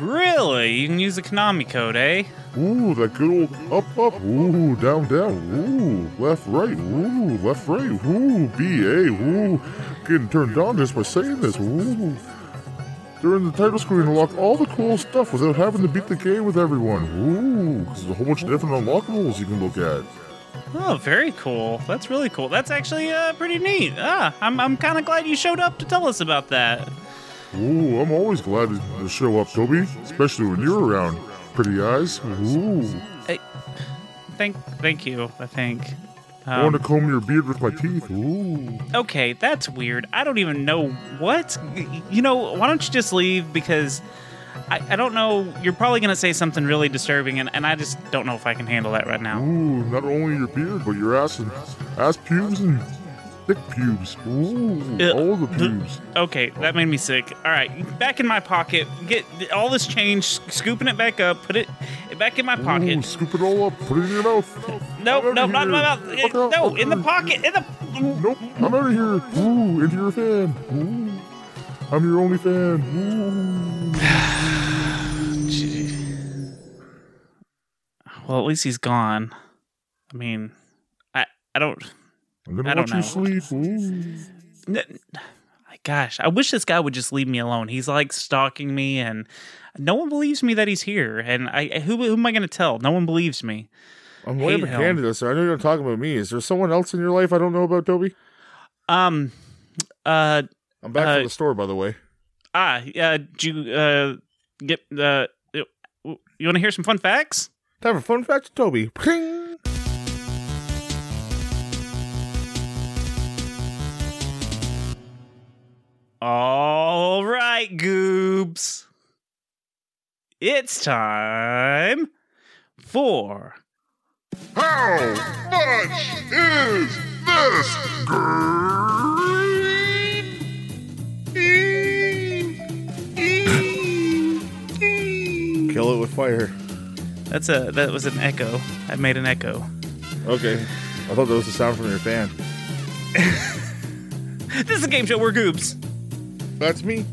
S2: Really? You can use the Konami code, eh?
S4: ooh, that good old up up. Ooh, down down. Ooh, left right. Ooh, left right. Ooh, B A. Ooh, getting turned on just by saying this. Ooh. During the title screen, unlock all the cool stuff without having to beat the game with everyone. Ooh, there's a whole bunch of different unlockables you can look at.
S2: Oh, very cool. That's really cool. That's actually uh, pretty neat. Ah, I'm, I'm kind of glad you showed up to tell us about that.
S4: Ooh, I'm always glad to show up, Toby, especially when you're around. Pretty eyes. Ooh.
S2: Thank, thank you. I think.
S4: I want
S2: Um,
S4: to comb your beard with my teeth. Ooh.
S2: okay, that's weird. I don't even know what. You know, why don't you just leave? Because I, I don't know. You're probably going to say something really disturbing, and, and I just don't know if I can handle that right now.
S4: Ooh, not only your beard, but your ass and ass pubes and thick pubes. Ooh,
S2: Uh,
S4: all the
S2: the-
S4: pubes.
S2: Okay, that made me sick. All right, back in my pocket. Get all this change, scooping it back up, put it back in my
S4: Ooh,
S2: pocket.
S4: scoop it all up, put it in your mouth.
S2: No,
S4: I'm
S2: no, not in my mouth.
S4: Fuck
S2: No, in the pocket. In the.
S4: Nope, I'm out of here. Ooh, into your fan. Ooh, I'm your only fan. [SIGHS] [SIGHS]
S2: Well, at least he's gone. I mean, I I don't.
S4: Ooh. I'm gonna
S2: I don't
S4: watch you sleep. Ooh.
S2: n- [SIGHS] Gosh, I wish this guy would just leave me alone. He's like stalking me, and no one believes me that he's here, and I who, who am I going to tell? No one believes me.
S1: I'm way up in Canada, so I know you're not talking about me. Is there someone else in your life I don't know about, Toby?
S2: Um, uh,
S1: I'm back
S2: uh,
S1: from the store, by the way.
S2: Ah, yeah. Uh, you uh get uh you want to hear some fun facts?
S1: Time for fun facts, Toby. Ping!
S2: All right, Goobz. It's time for
S4: How much is this
S1: Kill it with fire.
S2: that's a that was an echo. I made an echo.
S1: Okay. I thought that was the sound from your fan. [LAUGHS]
S2: This is a game show where Goobz
S1: That's me.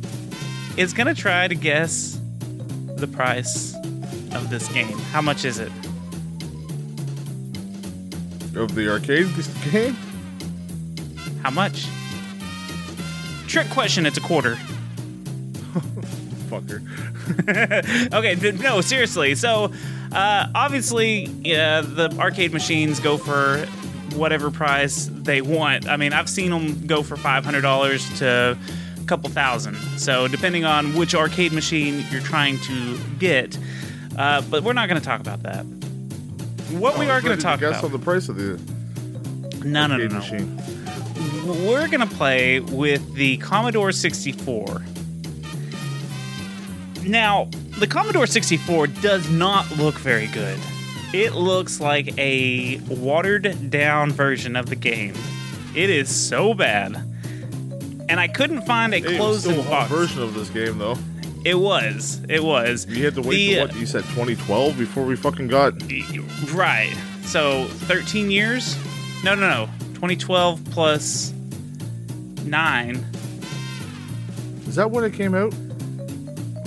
S2: It's gonna try to guess the price of this game. How much is it?
S1: Of the arcade game?
S2: How much? Trick question. It's a quarter. [LAUGHS]
S1: Fucker. [LAUGHS]
S2: okay, d- no, seriously. So, uh, obviously, yeah, the arcade machines go for whatever price they want. I mean, I've seen them go for five hundred dollars to a couple thousand. So, depending on which arcade machine you're trying to get. Uh, but we're not going to talk about that. What we
S1: Oh,
S2: are going to talk
S1: guess
S2: about?
S1: on the price of the
S2: no, no, no,
S1: arcade
S2: no.
S1: machine.
S2: We're going to play with the Commodore 64. Now, the Commodore 64 does not look very good. It looks like a watered down version of the game. It is so bad. And I couldn't find a
S1: it
S2: closed
S1: still a
S2: box.
S1: version of this game though.
S2: It was. It was.
S1: You had to wait
S2: The-
S1: till what you said 2012 before we fucking got.
S2: Right. So 13 years? No, no, no. 2012 plus 9.
S1: Is that when it came out?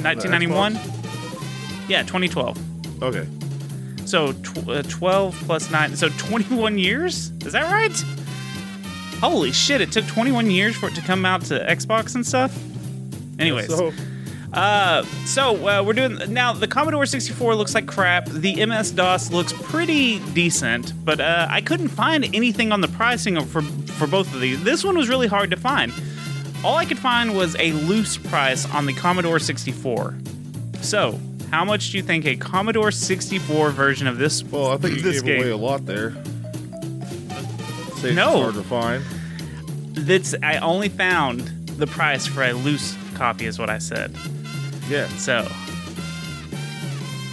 S2: 1991? Yeah, 2012.
S1: Okay.
S2: So tw- uh, 12 plus 9. So 21 years? Is that right? Holy shit, it took 21 years for it to come out to Xbox and stuff? Anyways.
S1: So
S2: Uh, so uh, we're doing now. The Commodore 64 looks like crap. The MS DOS looks pretty decent, but uh, I couldn't find anything on the pricing for for both of these. This one was really hard to find. All I could find was a loose price on the Commodore 64. So, how much do you think a Commodore 64 version of this?
S1: well, I think you
S2: this
S1: gave away a lot there. Say
S2: No.
S1: it's hard to find.
S2: That's I only found the price for a loose copy, is what I said.
S1: Yeah,
S2: So,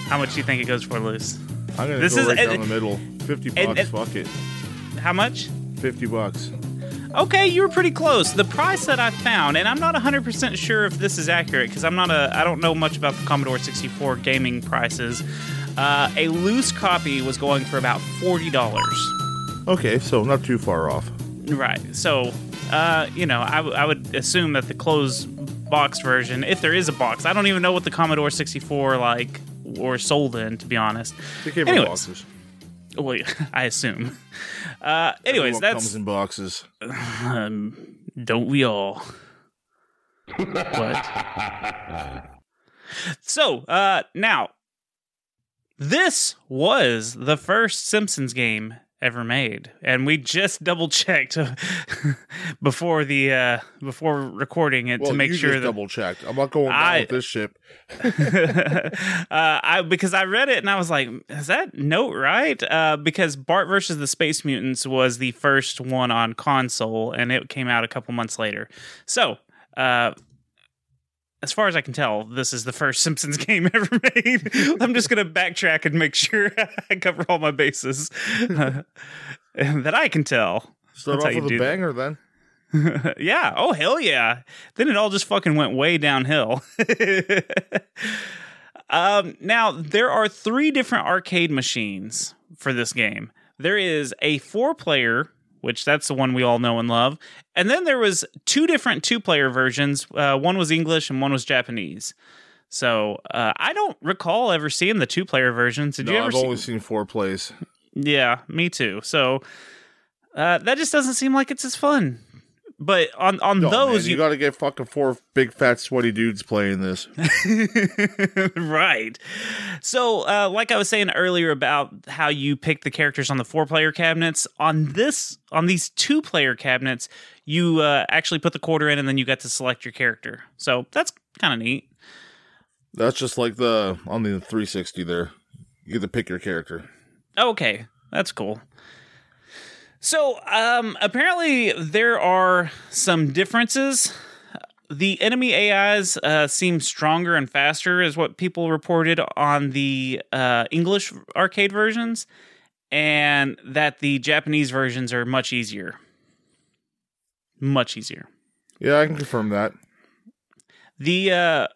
S2: how much do you think it goes for loose?
S1: I'm gonna
S2: This
S1: go
S2: is-
S1: right
S2: and-
S1: down the middle. Fifty bucks.
S2: and-
S1: fuck it.
S2: How much?
S1: Fifty bucks.
S2: Okay, you were pretty close. The price that I found, and I'm not 100% sure if this is accurate because I'm not a I don't know much about the Commodore 64 gaming prices. Uh, a loose copy was going for about forty dollars.
S1: Okay, so not too far off.
S2: Right. So, uh, you know, I, w- I would assume that the closed box version, if there is a box, I don't even know what the Commodore 64 like or sold in, to be honest.
S1: They came in
S2: Anyways.
S1: boxes.
S2: Well, [LAUGHS] I assume. Uh, anyways,
S1: What
S2: that's
S1: comes in boxes.
S2: Um, [SIGHS] don't we all? what? [LAUGHS] so, uh, now, this was the first Simpsons game ever made, and we just double checked [LAUGHS] before the uh, before recording it
S1: Well,
S2: to make sure that
S1: double checked. I'm not going
S2: I-
S1: with this ship. [LAUGHS]
S2: uh, I because I read it and I was like, is that note right? Uh, because Bart versus the Space Mutants was the first one on console, and it came out a couple months later. So, uh, as far as I can tell, this is the first [LAUGHS] Simpsons game [LAUGHS] ever made. I'm just gonna backtrack and make sure [LAUGHS] I cover all my bases uh, that I can tell.
S1: Start
S2: That's
S1: off with a
S2: do that.
S1: banger then.
S2: yeah. Oh hell yeah. Then it all just fucking went way downhill. um, now there are three different arcade machines for this game. There is a four-player, which that's the one we all know and love, and then there was two different two-player versions. Uh, one was English and one was Japanese. So uh, I don't recall ever seeing the two-player versions. Did
S1: No,
S2: you ever
S1: I've
S2: see?
S1: only seen four plays.
S2: Yeah, me too. So uh, that just doesn't seem like it's as fun. But on on
S1: No,
S2: those,
S1: man, you, got to get fucking four big fat sweaty dudes playing this. [LAUGHS]
S2: right. So, uh, like I was saying earlier about how you pick the characters on the four-player cabinets, on this on these two-player cabinets, you uh, actually put the quarter in, and then you get to select your character. So that's kind of neat.
S1: That's just like the on the 360 there. You get to pick your character.
S2: Okay, that's cool. So, um, apparently there are some differences the enemy AIs uh, seem stronger and faster, is what people reported on the uh, English arcade versions, and that the Japanese versions are much easier. Much easier.
S1: Yeah, I can confirm that.
S2: The uh,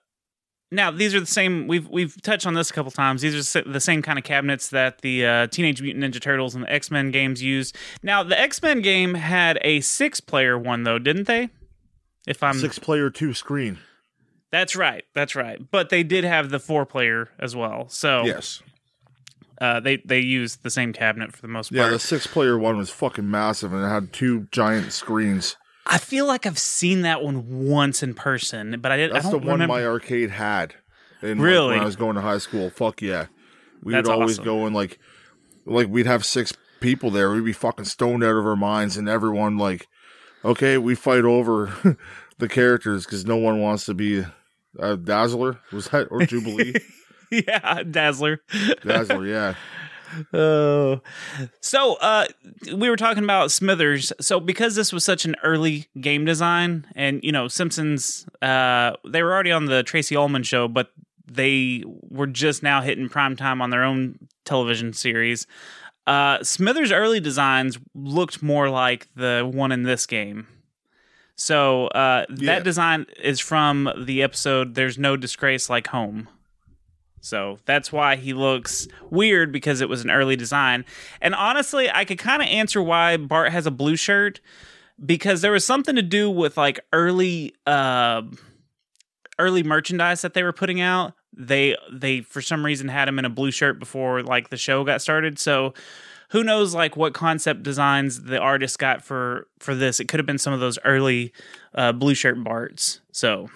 S2: now these are the same. We've we've touched on this a couple times. These are the same kind of cabinets that the uh, Teenage Mutant Ninja Turtles and the X Men games use. Now the X Men game had a six player one though, didn't they? If I'm
S1: Six player two screen.
S2: That's right. That's right. But they did have the four player as well. So
S1: Yes.
S2: uh, they they used the same cabinet for the most part.
S1: Yeah, the six player one was fucking massive and it had two giant screens.
S2: I feel like I've seen that one once in person, but I didn't.
S1: That's
S2: I
S1: the one
S2: remember.
S1: my arcade had. Like,
S2: Really?
S1: when I was going to high school. Fuck yeah. We
S2: That's
S1: would always
S2: awesome.
S1: go and like like we'd have six people there. We'd be fucking stoned out of our minds and everyone like okay, we fight over [LAUGHS] the characters because no one wants to be a Dazzler. Was that or Jubilee? [LAUGHS]
S2: yeah, Dazzler.
S1: Dazzler, yeah. [LAUGHS]
S2: Oh, so uh, we were talking about Smithers. So because this was such an early game design, and you know Simpsons, uh, they were already on the Tracey Ullman show, but they were just now hitting prime time on their own television series. Uh, Smithers' early designs looked more like the one in this game. So uh,
S1: Yeah.
S2: that design is from the episode "There's No Disgrace Like Home." So that's why he looks weird because it was an early design. And honestly, I could kind of answer why Bart has a blue shirt because there was something to do with like early uh early merchandise that they were putting out. They they for some reason had him in a blue shirt before like the show got started. So who knows like what concept designs the artist got for for this. It could have been some of those early uh blue shirt Barts. So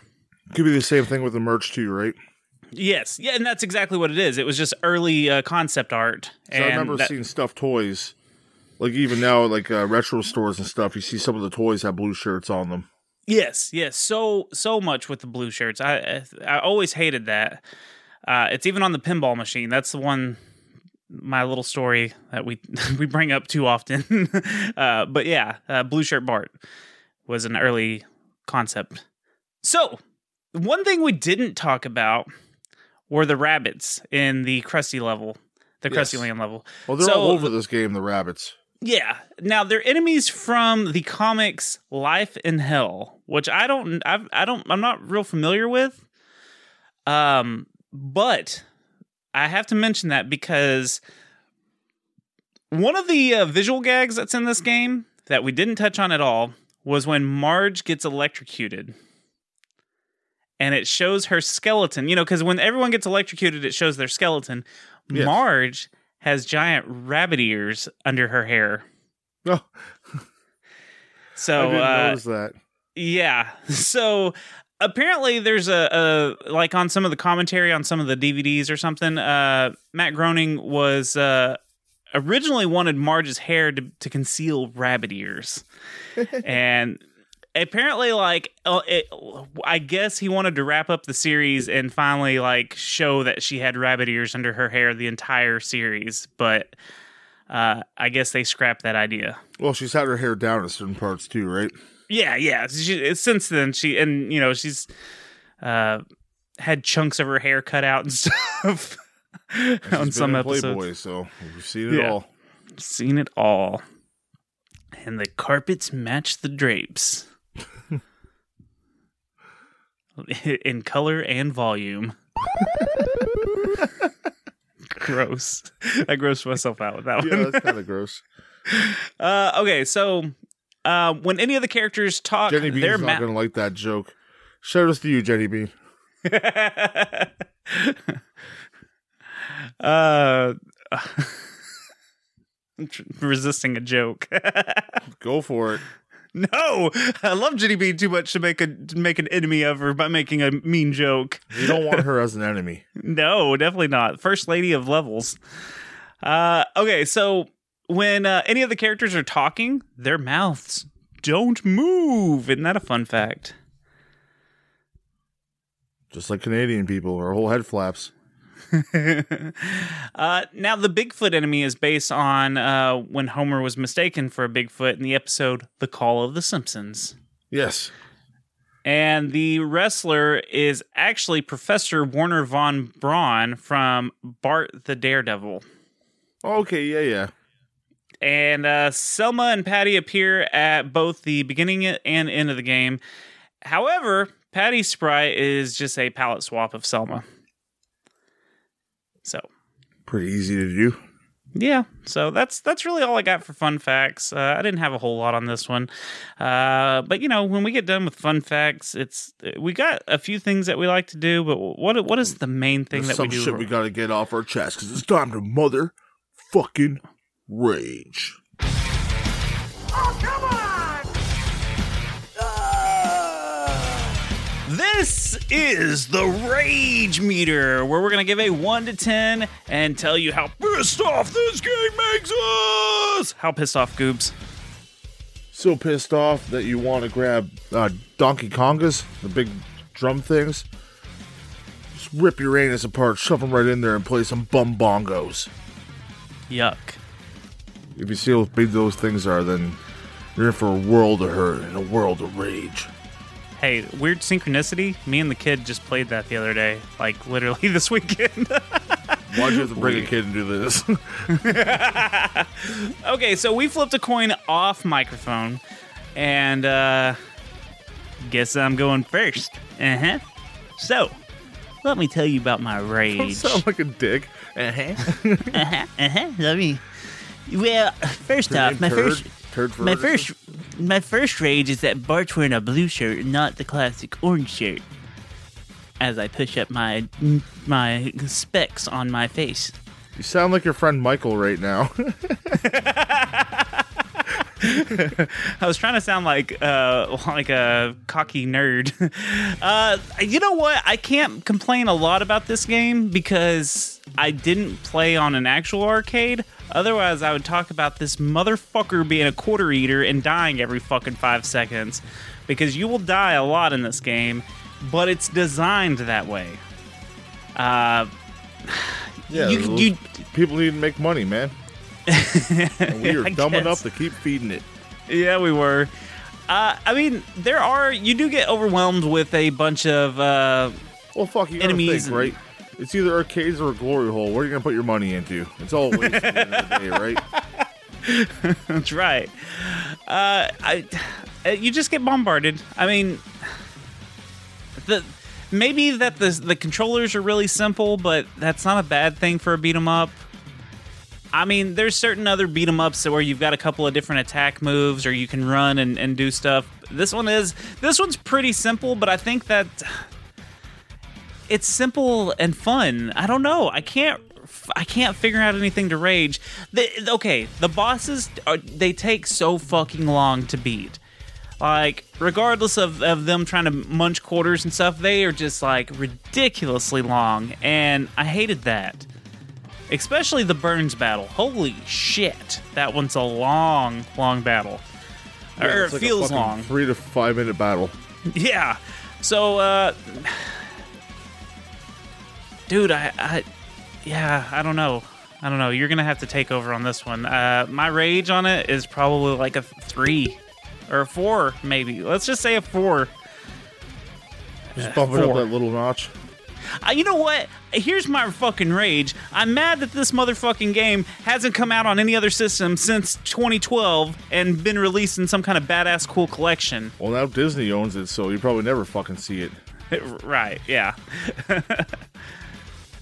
S1: Could be the same thing with the merch too, right?
S2: Yes, yeah, and that's exactly what it is. It was just early uh, concept art. And
S1: I remember
S2: that-
S1: seeing stuffed toys. Like even now, like uh, retro stores and stuff, you see some of the toys have blue shirts on them.
S2: yes, yes, so so much with the blue shirts. I I, I always hated that. Uh, it's even on the pinball machine. That's the one. My little story that we [LAUGHS] we bring up too often. [LAUGHS] uh, but yeah, uh, blue shirt Bart was an early concept. So one thing we didn't talk about were the rabbits in the Krusty level, the
S1: Yes.
S2: Krusty Land level.
S1: Well, they're
S2: So-
S1: all over this game, the rabbits.
S2: Yeah. Now they're enemies from the comics Life in Hell, which I don't I've, I don't I'm not real familiar with. Um but I have to mention that because one of the uh, visual gags that's in this game that we didn't touch on at all was when Marge gets electrocuted. And it shows her skeleton, you know, because when everyone gets electrocuted, it shows their skeleton.
S1: Yes.
S2: Marge has giant rabbit ears under her hair. [LAUGHS]
S1: Oh,
S2: So
S1: I
S2: uh,
S1: that.
S2: yeah. [LAUGHS] So apparently there's a, a like on some of the commentary on some of the DVDs or something, uh Matt Groening was uh originally wanted Marge's hair to, to conceal rabbit ears. [LAUGHS] and apparently like uh, it, I guess he wanted to wrap up the series and finally like show that she had rabbit ears under her hair the entire series, but uh I guess they scrapped that idea.
S1: Well, she's had her hair down in certain parts too, right?
S2: Yeah, yeah. She, since then, she and you know she's uh had chunks of her hair cut out and [LAUGHS] stuff on some episodes.
S1: Playboy, so we've seen it
S2: Yeah.
S1: all.
S2: Seen it all, and the carpets match the drapes [LAUGHS] in color and volume. [LAUGHS] Gross. I grossed myself out with that one.
S1: Yeah, that's kind of gross. [LAUGHS]
S2: Uh, okay, so uh, when any of the characters talk,
S1: Jenny Bean's
S2: their
S1: not
S2: ma-
S1: going to like that joke. Shout out to you, Jenny Bean.
S2: uh, I'm resisting a joke.
S1: Go for it.
S2: No, I love Jenny Bean too much to make a to make an enemy of her by making a mean joke.
S1: You don't want her as an [LAUGHS] enemy.
S2: No, definitely not. First lady of levels. Uh, okay, so when uh, any of the characters are talking, their mouths don't move. Isn't that a fun fact?
S1: Just like Canadian people, our whole head flaps. [LAUGHS]
S2: uh, now, the Bigfoot enemy is based on uh, when Homer was mistaken for a Bigfoot in the episode "The Call of the Simpsons."
S1: Yes.
S2: And the wrestler is actually Professor Werner von Brawn from Bart the Daredevil.
S1: Okay, yeah, yeah.
S2: And uh, Selma and Patty appear at both the beginning and end of the game. However, Patty's sprite is just a palette swap of Selma. So,
S1: Pretty easy to do.
S2: yeah, so that's that's really all I got for fun facts. Uh, I didn't have a whole lot on this one, uh, but you know, when we get done with fun facts, it's we got a few things that we like to do. But what what is the main thing
S1: There's
S2: that
S1: some
S2: we do?
S1: shit we gotta get off our chest because it's time to mother fucking rage.
S2: This is the Rage Meter, where we're going to give a 1 to 10 and tell you how pissed off this game makes us. How pissed off, Goobz?
S1: So pissed off that you want to grab uh, Donkey Kongas, the big drum things. Just rip your anus apart, shove them right in there, and play some bum bongos.
S2: Yuck.
S1: If you see how big those things are, then you're in for a world of hurt and a world of rage.
S2: Hey, weird synchronicity. Me and the kid just played that the other day, like literally [LAUGHS] this weekend.
S1: Why'd you have to bring a kid and do this? [LAUGHS] [LAUGHS]
S2: okay, so we flipped a coin off microphone, and uh, guess I'm going first. Uh huh. So, let me tell you about my
S1: Don't
S2: rage.
S1: sound like a dick. Uh-huh.
S2: uh-huh, uh-huh. Let me. Well, first off, my
S1: Turd-
S2: first,
S1: Turd
S2: my first, my first rage is that Bart's wearing a blue shirt, not the classic orange shirt. As I push up my my specs on my face.
S1: You sound like your friend Michael right now. [LAUGHS] [LAUGHS]
S2: I was trying to sound like uh like a cocky nerd. [LAUGHS] Uh you know what? I can't complain a lot about this game because I didn't play on an actual arcade. Otherwise, I would talk about this motherfucker being a quarter eater and dying every fucking 5 seconds because you will die a lot in this game, but it's designed that way. Uh [SIGHS]
S1: yeah,
S2: You- you-
S1: people need to make money, man. [LAUGHS] and we [LAUGHS] are dumb
S2: guess.
S1: enough to keep feeding it.
S2: Yeah, we were. Uh, I mean, there are. You do get overwhelmed with a bunch of. Uh,
S1: Well, fuck, you
S2: Enemies
S1: think, right? It's either arcades or a glory hole. What are you gonna put your money into? It's all a waste at the end of the day, [LAUGHS] right?
S2: that's right. Uh, I. uh, You just get bombarded. I mean, the maybe that the the controllers are really simple, but that's not a bad thing for a beat 'em up. I mean, there's certain other beat 'em ups where you've got a couple of different attack moves, or you can run and, and do stuff. This one is this one's pretty simple, but I think that it's simple and fun. I don't know. I can't. I can't figure out anything to rage. The, okay, the bosses are, they take so fucking long to beat. Like, regardless of, of them trying to munch quarters and stuff, they are just like ridiculously long, and I hated that. Especially the Burns battle. Holy shit, that one's a long, long battle. or
S1: Yeah,
S2: it
S1: it's like
S2: feels long.
S1: Three to five minute battle. [LAUGHS]
S2: Yeah. So, uh, dude, I, I, yeah, I don't know. I don't know. You're gonna have to take over on this one. Uh, my rage on it is probably like a three or a four, maybe. Let's just say a four.
S1: Just bumping up
S2: four.
S1: that little notch.
S2: Uh, you know what? Here's my fucking rage. I'm mad that this motherfucking game hasn't come out on any other system since 2012 and been released in some kind of badass cool collection.
S1: Well, now Disney owns it, so you probably never fucking see it. [LAUGHS]
S2: right, yeah. [LAUGHS]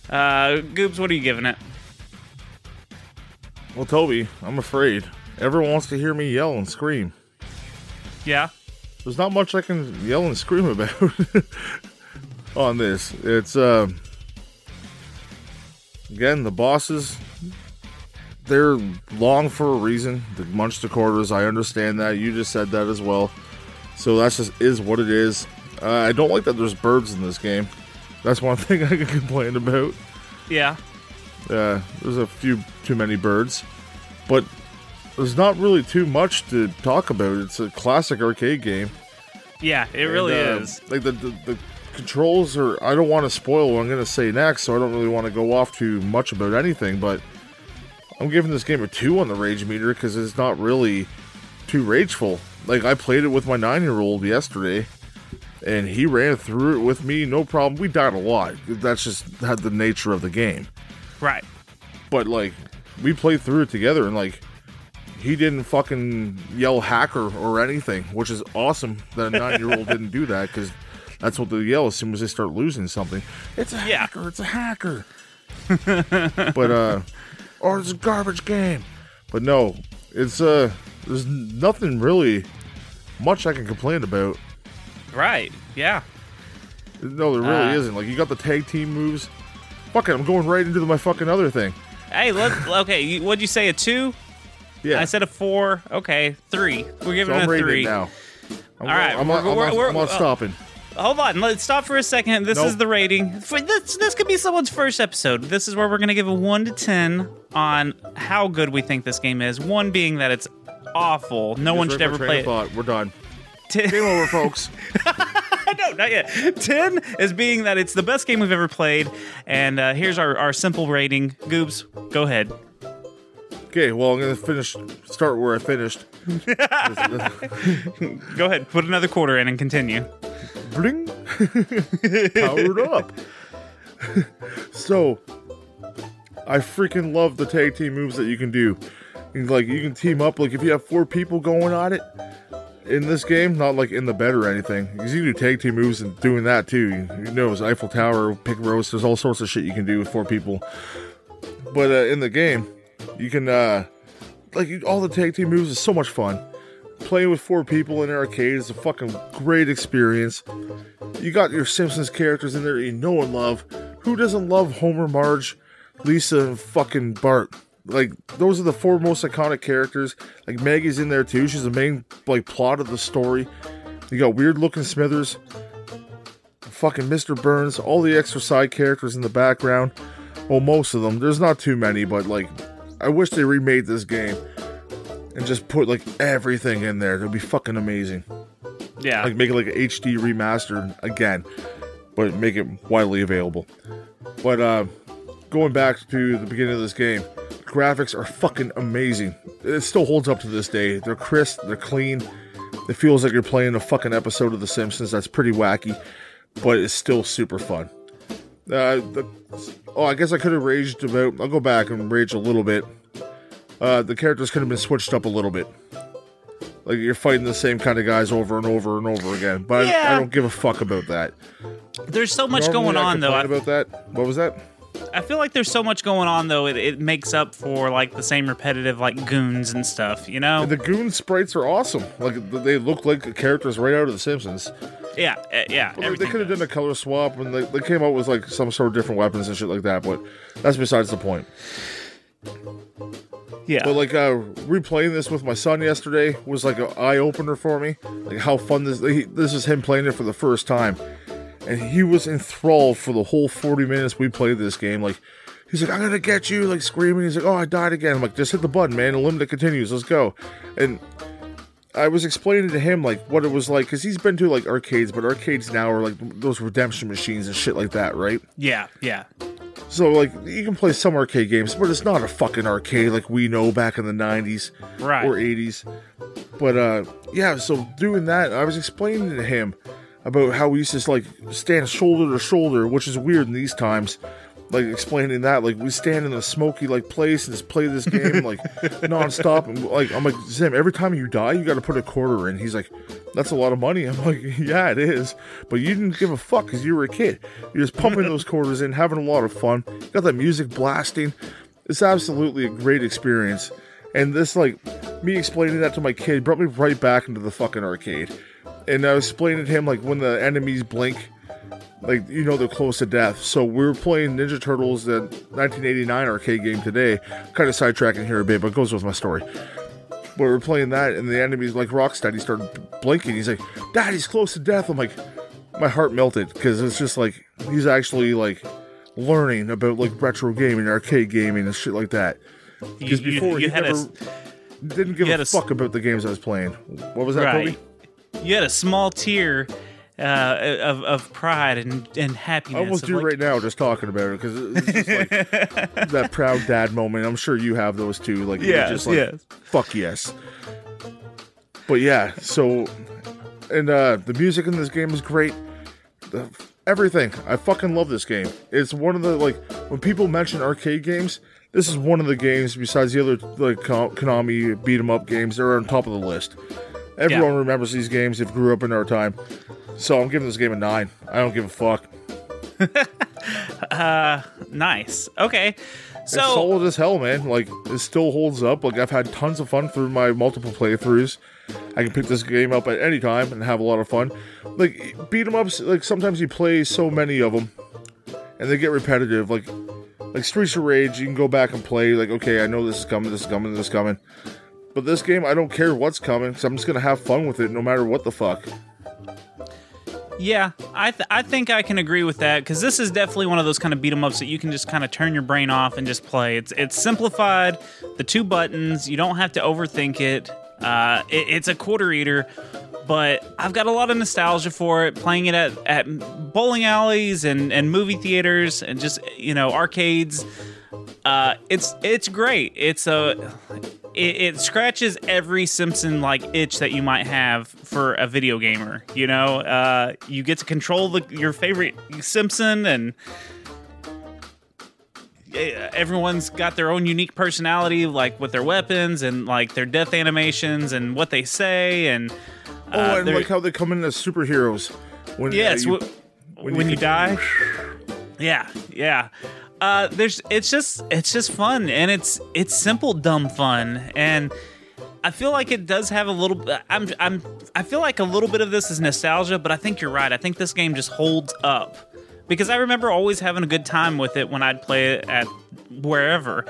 S2: uh, Goobz, what are you giving it?
S1: Well, Toby, I'm afraid everyone wants to hear me yell and scream.
S2: Yeah.
S1: There's not much I can yell and scream about [LAUGHS] on this. It's um again the bosses. They're long for a reason. The munch the quarters. I understand that. You just said that as well. So that's just is what it is. Uh, I don't like that there's birds in this game. That's one [LAUGHS] thing I can complain about.
S2: Yeah.
S1: Uh, there's a few too many birds, but there's not really too much to talk about. It's a classic arcade game.
S2: Yeah, it really
S1: uh,
S2: is.
S1: Like the, the the controls are. I don't want to spoil what I'm going to say next, so I don't really want to go off too much about anything. But I'm giving this game a two on the rage meter because it's not really too rageful. Like I played it with my nine year old yesterday, and he ran through it with me, no problem. We died a lot. That's just had the nature of the game.
S2: Right.
S1: But like, we played through it together, and like, he didn't fucking yell hacker or anything, which is awesome that a nine year old [LAUGHS] didn't do that because that's what they yell as soon as they start losing something. It's a
S2: Yeah.
S1: hacker. It's a hacker. [LAUGHS] but uh, or it's a garbage game. But no, it's uh, there's nothing really much I can complain about.
S2: Right. Yeah.
S1: No, there really
S2: Uh.
S1: isn't. Like you got the tag team moves. Fuck it, I'm going right into the, my fucking other thing.
S2: Hey, look. [LAUGHS] okay. You, what'd you say? A two?
S1: Yeah,
S2: I said a four. Okay, three. We're giving
S1: I'm
S2: it a three.
S1: now. I'm,
S2: All right,
S1: I'm,
S2: we're-
S1: not, I'm,
S2: we're-
S1: not-
S2: we're-
S1: I'm not
S2: uh,
S1: stopping.
S2: Hold on. Let's stop for a second. This
S1: Nope.
S2: is the rating. For this, this could be someone's first episode. This is where we're gonna give a one to ten on how good we think this game is. One being that it's awful. No one should ever play it.
S1: thought. We're done.
S2: Ten-
S1: Game over, folks. [LAUGHS]
S2: no, not yet. 10 is being that it's the best game we've ever played. And uh, here's our, our simple rating. Goobz, go ahead.
S1: Okay, well, I'm gonna finish. Start where I finished. [LAUGHS]
S2: Go ahead. Put another quarter in and continue.
S1: Bling, [LAUGHS] powered up. so, I freaking love the tag team moves that you can do. Like you can team up. Like if you have four people going on it in this game, not like in the bed or anything. Because you can do tag team moves and doing that too. You, you know, it's Eiffel Tower, pick roast. There's all sorts of shit you can do with four people. But uh, in the game, you can uh, like all the tag team moves is so much fun. Playing with four people in an arcade is a fucking great experience. You got your Simpsons characters in there you know and love. Who doesn't love Homer, Marge, Lisa, and fucking Bart? Like those are the four most iconic characters. Like Maggie's in there too. She's the main like plot of the story. You got weird looking Smithers, fucking Mr. Burns, all the extra side characters in the background. Well, most of them. There's not too many, but like, I wish they remade this game and just put like everything in there. It'd be fucking amazing.
S2: Yeah.
S1: Like make it like an HD remastered again, but make it widely available. But uh, going back to the beginning of this game, graphics are fucking amazing. It still holds up to this day. They're crisp, they're clean. It feels like you're playing a fucking episode of The Simpsons. That's pretty wacky, but it's still super fun. Uh, the, oh, I guess I could have raged about. I'll go back and rage a little bit. Uh, the characters could have been switched up a little bit. Like you're fighting the same kind of guys over and over and over again. But I,
S2: Yeah.
S1: I don't give a fuck about that.
S2: There's so much
S1: Normally
S2: going
S1: I
S2: on, though. I,
S1: about that. What was that?
S2: I feel like there's so much going on, though. It, it makes up for like the same repetitive like goons and stuff. You know?
S1: And the goon sprites are awesome. Like they look like characters right out of The Simpsons.
S2: Yeah. uh, yeah.
S1: Like, they could have done a color swap and they, they came out with like some sort of different weapons and shit like that. But that's besides the point.
S2: Yeah.
S1: But like uh, replaying this with my son yesterday was like an eye opener for me. Like how fun this he, this is him playing it for the first time, and he was enthralled for the whole forty minutes we played this game. Like he's like, "I'm gonna get you!" Like screaming. He's like, "Oh, I died again." I'm like, "Just hit the button, man. And limit continues. Let's go." And I was explaining to him like what it was like because he's been to like arcades, but arcades now are like those redemption machines and shit like that, right?
S2: yeah. Yeah.
S1: So like you can play some arcade games, but it's not a fucking arcade like we know back in the '90s
S2: Right.
S1: or '80s. But uh, yeah, so doing that, I was explaining to him about how we used to like stand shoulder to shoulder, which is weird in these times. Like explaining that, like we stand in a smoky like place and just play this game like [LAUGHS] nonstop. And like I'm like Zim, every time you die, you got to put a quarter in. He's like, that's a lot of money. I'm like, yeah, it is, but you didn't give a fuck because you were a kid. You're just pumping those quarters in, having a lot of fun. Got that music blasting. It's absolutely a great experience. And this, like, me explaining that to my kid brought me right back into the fucking arcade. And I was explaining to him, like, when the enemies blink, like, you know, they're close to death. So we were playing Ninja Turtles, the 1989 arcade game today. Kind of sidetracking here a bit, but it goes with my story. But we're playing that, and the enemies, like Rocksteady, started blinking. He's like, Dad, he's close to death. I'm like, my heart melted because it's just like, he's actually, like, learning about, like, retro gaming, arcade gaming, and shit like that. Because
S2: You- you-
S1: before
S2: you
S1: he
S2: had a
S1: never
S2: s-
S1: didn't give a
S2: a
S1: fuck about the games I was playing. What was that,
S2: right.
S1: Toby?
S2: You had a small tear uh, of of pride and and happiness.
S1: I almost do
S2: like-
S1: right now just talking about it because it's just like [LAUGHS] that proud dad moment. I'm sure you have those too. Like
S2: Yes,
S1: just like
S2: yes.
S1: fuck yes. But yeah, so and uh, the music in this game is great. The, everything. I fucking love this game. It's one of the like when people mention arcade games, this is one of the games besides the other like Ko- Konami beat 'em up games. They're on top of the list. Everyone
S2: Yeah.
S1: remembers these games. If grew up in our time, so I'm giving this game a nine. I don't give a fuck. [LAUGHS]
S2: uh, Nice. Okay.
S1: So it's
S2: So
S1: solid as hell, man. Like it still holds up. Like I've had tons of fun through my multiple playthroughs. I can pick this game up at any time and have a lot of fun. Like beat 'em ups, like sometimes you play so many of them, and they get repetitive. Like like Streets of Rage, you can go back and play. Like okay, I know this is coming, this is coming, this is coming. But this game, I don't care what's coming, so I'm just gonna have fun with it, no matter what the fuck.
S2: Yeah, I th- I think I can agree with that because this is definitely one of those kind of beat 'em ups that you can just kind of turn your brain off and just play. It's it's simplified, the two buttons. You don't have to overthink it. Uh, it it's a quarter eater, but I've got a lot of nostalgia for it. Playing it at at bowling alleys and and movie theaters and just you know arcades. Uh, it's it's great. It's a it, it scratches every Simpson like itch that you might have for a video gamer. You know, uh, you get to control the, your favorite Simpson, and everyone's got their own unique personality, like with their weapons and like their death animations and what they say. And uh,
S1: Oh, and like how they come in as superheroes. When uh,
S2: yes,
S1: you-
S2: wh- when, you,
S1: can-
S2: die. [LAUGHS] Yeah, yeah. Uh, there's it's just it's just fun and it's it's simple dumb fun and I feel like it does have a little I'm I'm I feel like a little bit of this is nostalgia but I think you're right. I think this game just holds up because I remember always having a good time with it when I'd play it at wherever.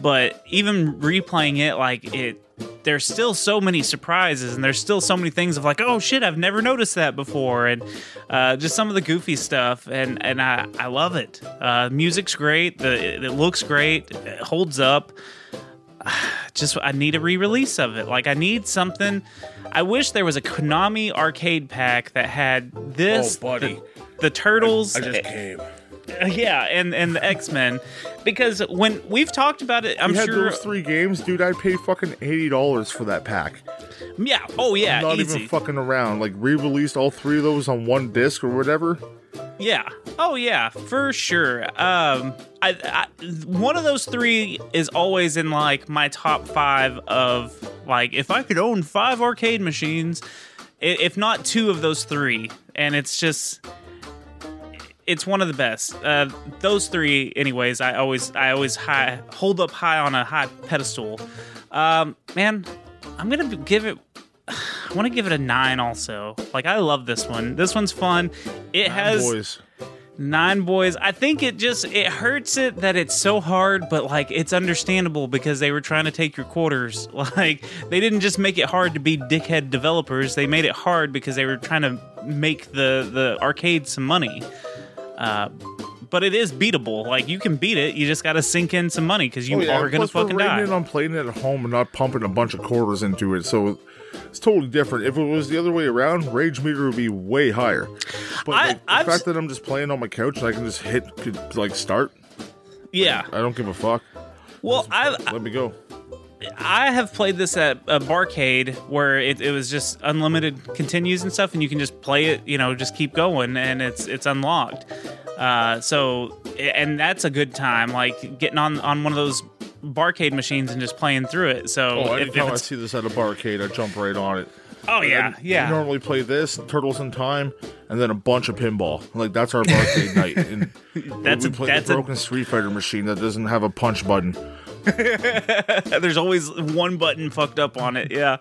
S2: But even replaying it like it there's still so many surprises and there's still so many things of like oh shit i've never noticed that before. And uh, just some of the goofy stuff. And and i, I love it. Uh, music's great. The it, looks great. It holds up. [SIGHS] Just i need a re-release of it. Like i need something. I wish there was a konami arcade pack that had this
S1: Oh, buddy.
S2: the, the turtles.
S1: I just came. [LAUGHS]
S2: yeah and and the x-men because when we've talked about it i'm
S1: You had
S2: sure
S1: those three games, dude. I paid fucking eighty dollars for that pack.
S2: yeah oh yeah
S1: Not
S2: easy.
S1: even fucking around. Like re-released all three of those on one disc or whatever.
S2: Yeah. Oh yeah, for sure. Um, I, I one of those three is always in like my top five of like if I could own five arcade machines, if not two of those three, and it's just it's one of the best. Uh, those three, anyways. I always I always high hold up high on a high pedestal. Um, man, I'm gonna give it. [SIGHS] I want to give it a nine. Also, like I love this one. This one's fun. It has
S1: Boys.
S2: nine boys. I think it just it hurts it that it's so hard, but like it's understandable because they were trying to take your quarters. [LAUGHS] Like they didn't just make it hard to be dickhead developers. They made it hard because they were trying to make the the arcade some money. Uh, but it is beatable. Like you can beat it. You just got to sink in some money because you
S1: Oh, yeah.
S2: are gonna
S1: Plus, we're
S2: fucking die.
S1: it on playing it at home and not pumping a bunch of quarters into it. So it's totally different. If it was the other way around, rage meter would be way higher. But
S2: I-
S1: like, the
S2: I've
S1: fact
S2: s-
S1: that I'm just playing on my couch and I can just hit like start,
S2: yeah.
S1: I don't give a fuck.
S2: Well, I
S1: Let me go.
S2: I have played this at a barcade where it, it was just unlimited continues and stuff, and you can just play it, you know, just keep going, and it's it's unlocked. Uh, so, and that's a good time, like getting on on one of those barcade machines and just playing through it. So,
S1: Oh,
S2: if, if
S1: I see this at a barcade, I jump right on it.
S2: oh yeah,
S1: I
S2: yeah,
S1: normally play this, Turtles in Time, and then a bunch of pinball. Like that's our barcade [LAUGHS] night. And
S2: That's
S1: we
S2: a-
S1: play
S2: that's
S1: the
S2: a-
S1: broken Street Fighter machine that doesn't have a punch button. [LAUGHS]
S2: There's always one button fucked up on it. Yeah.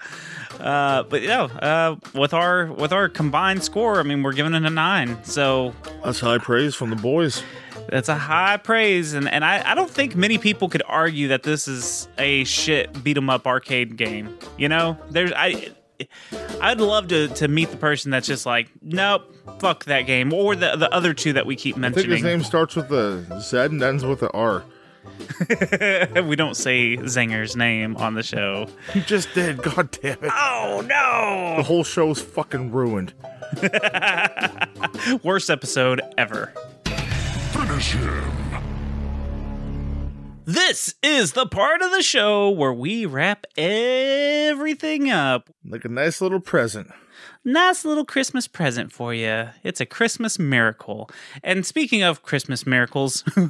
S2: Uh, but yeah, uh, with our with our combined score, I mean, we're giving it a nine. So
S1: That's high praise from the boys.
S2: That's a high praise, and, and I, I don't think many people could argue that this is a shit beat 'em up arcade game. You know, there's I I'd love to to meet the person that's just like, nope, fuck that game, or the the other two that we keep mentioning.
S1: I think his name starts with a Z and ends with a R. [LAUGHS]
S2: we don't say Zinger's name on the show.
S1: He just did. [LAUGHS] God damn it.
S2: Oh no!
S1: The whole show's fucking ruined. [LAUGHS]
S2: Worst episode ever.
S4: Finish him.
S2: This is the part of the show where we wrap everything up
S1: Like a nice little present.
S2: nice little Christmas present for you. It's a Christmas miracle. And speaking of Christmas miracles, [LAUGHS] do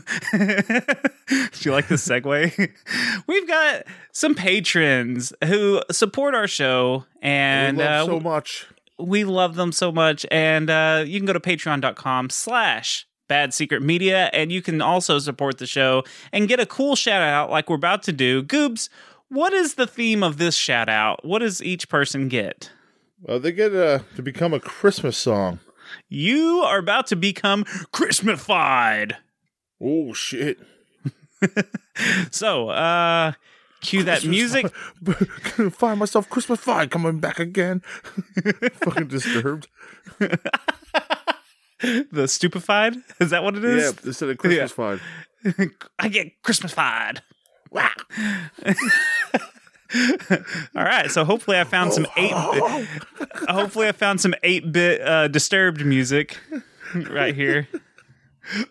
S2: you like the segue? [LAUGHS] We've got some patrons who support our show, and
S1: we love
S2: uh,
S1: so much.
S2: we love them so much and uh, you can go to patreon.com slash bad secret media and you can also support the show and get a cool shout out like we're about to do Goobz what is the theme of this shout out what does each person get
S1: Well, they get uh, to become a Christmas song.
S2: you are about to become Christmified.
S1: Oh shit! [LAUGHS]
S2: so uh cue that music [LAUGHS]
S1: Find myself Christmas coming back again. [LAUGHS] Fucking disturbed. [LAUGHS]
S2: the stupefied is that what it is?
S1: Yeah, instead of Christmas fied. [LAUGHS]
S2: I get Christmasified. Wow. [LAUGHS] All right, so hopefully I found some eight. hopefully I found some eight bit uh, disturbed music right here.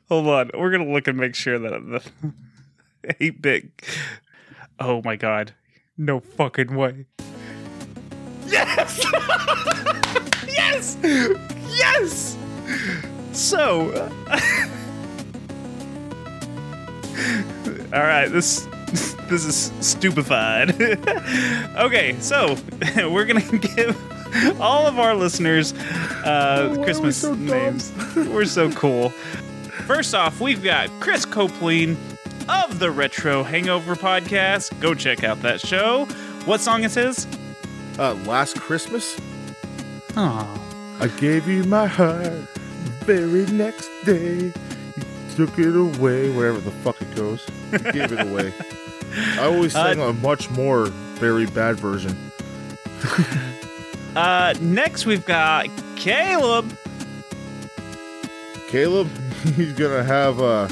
S2: Hold on, we're gonna look and make sure that the eight bit. Oh my god, no fucking way! Yes, yes, yes. So. [LAUGHS] All right, this [LAUGHS] this is stupefied. [LAUGHS] okay, so we're gonna give all of our listeners uh,
S1: are we
S2: Christmas
S1: so
S2: names. we're so cool. First off, we've got Chris Copeland of the Retro Hangover podcast. Go check out that show. What song is his?
S1: Uh, last Christmas,
S2: Oh,
S1: I gave you my heart. The very next day, you took it away. Wherever the fuck it goes, you gave it away. I always
S2: Uh,
S1: a much more very bad version. [LAUGHS]
S2: uh, next we've got Caleb.
S1: Caleb, [LAUGHS] he's gonna have uh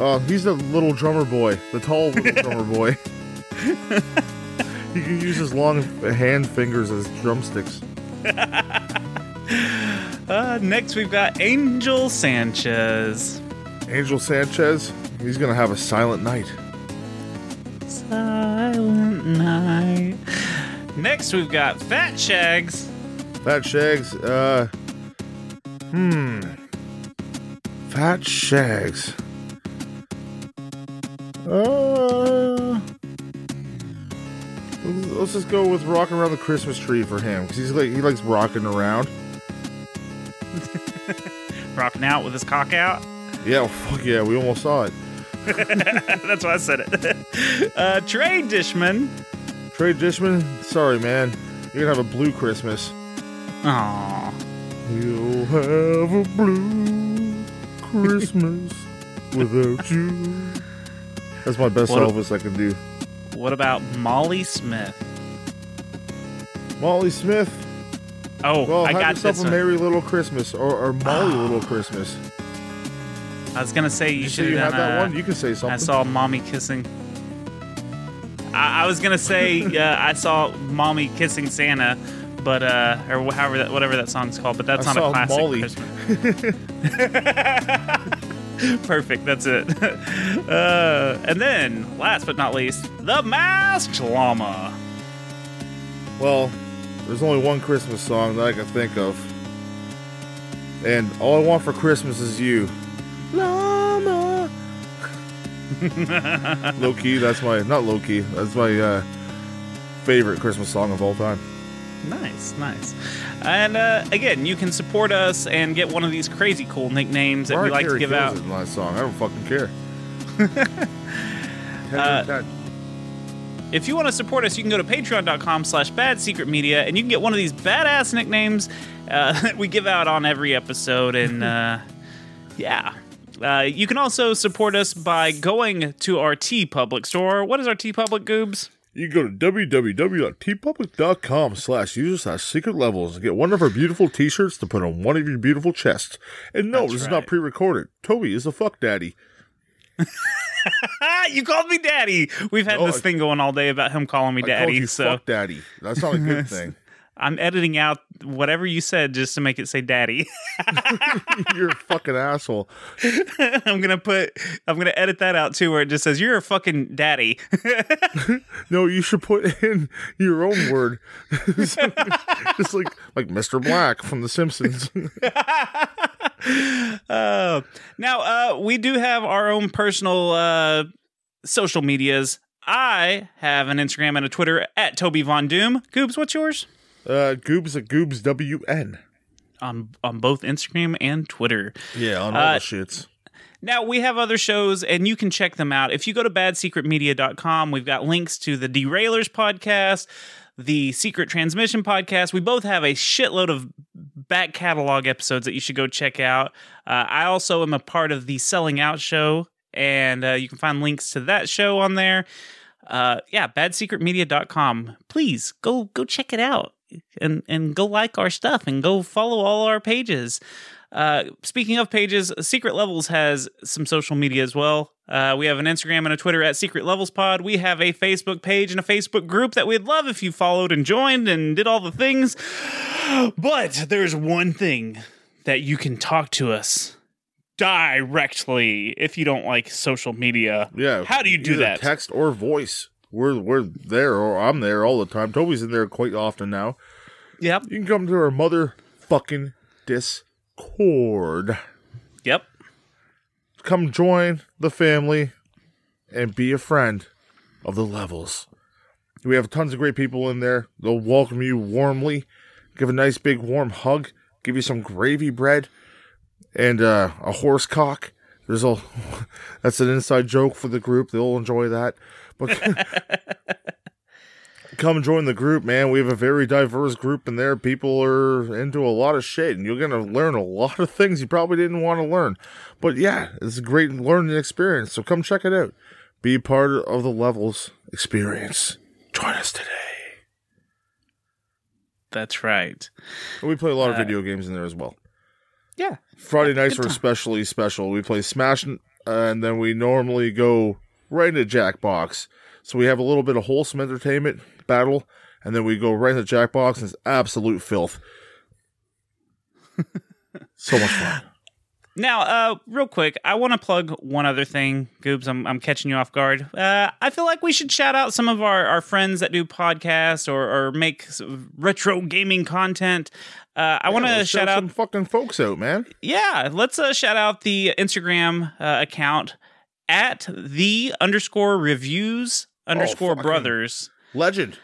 S1: oh, he's the little drummer boy, the tall little [LAUGHS] drummer boy. he can use his long hand fingers as drumsticks. [LAUGHS]
S2: Uh, next we've got Angel Sanchez.
S1: Angel Sanchez, he's gonna have a silent night.
S2: Silent night. Next, we've got Fat Shags.
S1: Fat Shags, uh Hmm. Fat Shags. Uh Let's just go with rocking around the Christmas tree for him because he's like he likes rocking around.
S2: Rocking out with his cock out. [LAUGHS]
S1: Yeah, well, fuck yeah, we almost saw it.
S2: That's why I said it. [LAUGHS] uh, Trey Dishman.
S1: Trey Dishman, sorry man, you're gonna have a blue Christmas.
S2: Aww.
S1: You'll have a blue Christmas [LAUGHS] without you. That's my best
S2: What
S1: Elvis I can do.
S2: What about Molly Smith?
S1: Molly Smith,
S2: Oh,
S1: well,
S2: I
S1: have
S2: got
S1: yourself
S2: this
S1: a
S2: one.
S1: Merry Little Christmas or, or Molly Little Christmas.
S2: I was gonna say you
S1: You
S2: should
S1: you have that
S2: uh,
S1: one? You can say something.
S2: I saw mommy kissing. I, I was gonna say [LAUGHS] uh, I saw mommy kissing Santa, but uh, or however that whatever that song's called. But that's
S1: I
S2: not a classic
S1: Molly.
S2: Christmas. [LAUGHS] [LAUGHS] Perfect. That's it. Uh, and then, last but not least, the masked llama.
S1: Well, there's only one Christmas song that I can think of. And all I want for Christmas is you. Llama. [LAUGHS] low key, that's my not low key. That's my uh, favorite Christmas song of all time.
S2: Nice, nice. And uh, again, you can support us and get one of these crazy cool nicknames that we
S1: Mariah
S2: like to
S1: Carey
S2: give
S1: kills
S2: out.
S1: in my song. I don't fucking care. [LAUGHS]
S2: Uh, If you want to support us, you can go to patreon.com slash bad secret media and you can get one of these badass nicknames uh, [LAUGHS] that we give out on every episode. And uh, [LAUGHS] yeah. Uh, you can also support us by going to our TeePublic store. What is our T Public Goobz?
S1: You can go to www.teepublic.com slash user slash secret levels and get one of our beautiful t-shirts to put on one of your beautiful chests. And no,
S2: That's
S1: this is not pre-recorded. Toby is a fuck daddy. [LAUGHS] [LAUGHS]
S2: You called me daddy. We've had this
S1: I-
S2: thing going all day about him calling me
S1: I
S2: daddy. So
S1: fuck daddy. That's not a good [LAUGHS] thing.
S2: I'm editing out whatever you said just to make it say daddy. [LAUGHS]
S1: You're a fucking asshole.
S2: I'm gonna put I'm gonna edit that out too where it just says you're a fucking daddy.
S1: No, you should put in your own word. just like like Mr. Black from The Simpsons.
S2: Uh, [LAUGHS] now, uh, we do have our own personal uh, social medias. I have an Instagram and a Twitter at Toby Von Doom. Goobz, what's yours?
S1: Uh, Goobz at Goobz WN.
S2: On on both Instagram and Twitter.
S1: Yeah, on all
S2: Uh,
S1: the shits.
S2: Now, we have other shows, and you can check them out. If you go to badsecretmedia.com, we've got links to the DeRailers podcast, the Secret Transmission podcast. We both have a shitload of back catalog episodes that you should go check out. Uh, I also am a part of the Selling Out show, and uh, you can find links to that show on there. Uh, yeah, badsecretmedia.com. Please go go check it out and and go like our stuff and go follow all our pages. Uh, speaking of pages, Secret Levels has some social media as well. Uh, we have an Instagram and a Twitter at Secret Levels Pod. We have a Facebook page and a Facebook group that we'd love if you followed and joined and did all the things. [GASPS] But there's one thing that you can talk to us directly if you don't like social media.
S1: Yeah.
S2: How do you do that?
S1: Text or voice. We're we're there, or I'm there all the time. Toby's in there quite often now.
S2: Yep.
S1: You can come to our motherfucking Discord.
S2: Yep.
S1: Come join the family and be a friend of the levels. We have tons of great people in there. They'll welcome you warmly, give a nice big warm hug, give you some gravy bread and uh, a horse cock. There's a [LAUGHS] that's an inside joke for the group. They'll enjoy that. But [LAUGHS] [LAUGHS] come join the group, man. We have a very diverse group in there. People are into a lot of shit, and you're gonna learn a lot of things you probably didn't want to learn. But yeah, it's a great learning experience. So come check it out. Be part of the levels experience. Join us today.
S2: That's right.
S1: We play a lot of
S2: Uh,
S1: video games in there as well.
S2: Yeah.
S1: Friday nights are
S2: time.
S1: especially special. We play Smash, uh, and then we normally go right into Jackbox. So we have a little bit of wholesome entertainment battle, and then we go right into Jackbox, and it's absolute filth. [LAUGHS] so much fun.
S2: Now, uh, real quick, I want to plug one other thing. Goobz, I'm, I'm catching you off guard. Uh, I feel like we should shout out some of our, our friends that do podcasts or, or make retro gaming content. Uh, I want to shout out
S1: some fucking folks out, man.
S2: yeah, let's uh, shout out the Instagram uh, account at the underscore reviews underscore
S1: fucking-
S2: brothers.
S1: Legend.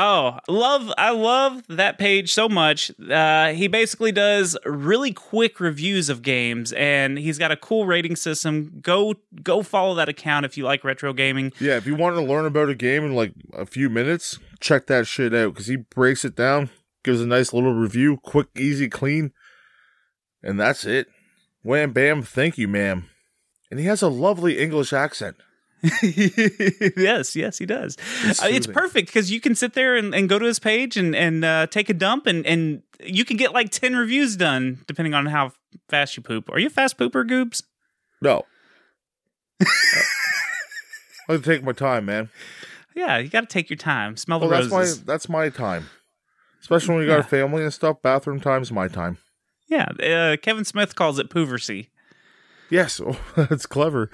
S2: Oh, love! I love that page so much. Uh, he basically does really quick reviews of games, and he's got a cool rating system. Go, go follow that account if you like retro gaming.
S1: Yeah, if you want to learn about a game in like a few minutes, check that shit out because he breaks it down, gives a nice little review, quick, easy, clean, and that's it. Wham bam, thank you, ma'am. And he has a lovely English accent. [LAUGHS]
S2: yes, yes, he does.
S1: It's
S2: Uh, It's, perfect because you can sit there and, and go to his page and and uh, take a dump, and and you can get like ten reviews done depending on how fast you poop. Are you a fast pooper, Goobz?
S1: No. [LAUGHS] I like to take my time, man.
S2: Yeah, you got to take your time. Smell the
S1: Well, that's
S2: roses.
S1: my that's my time. Especially when you got
S2: Yeah.
S1: a family and stuff. Bathroom time's my time.
S2: Yeah, uh, Kevin Smith calls it pooversy.
S1: Yes, oh, [LAUGHS] that's clever.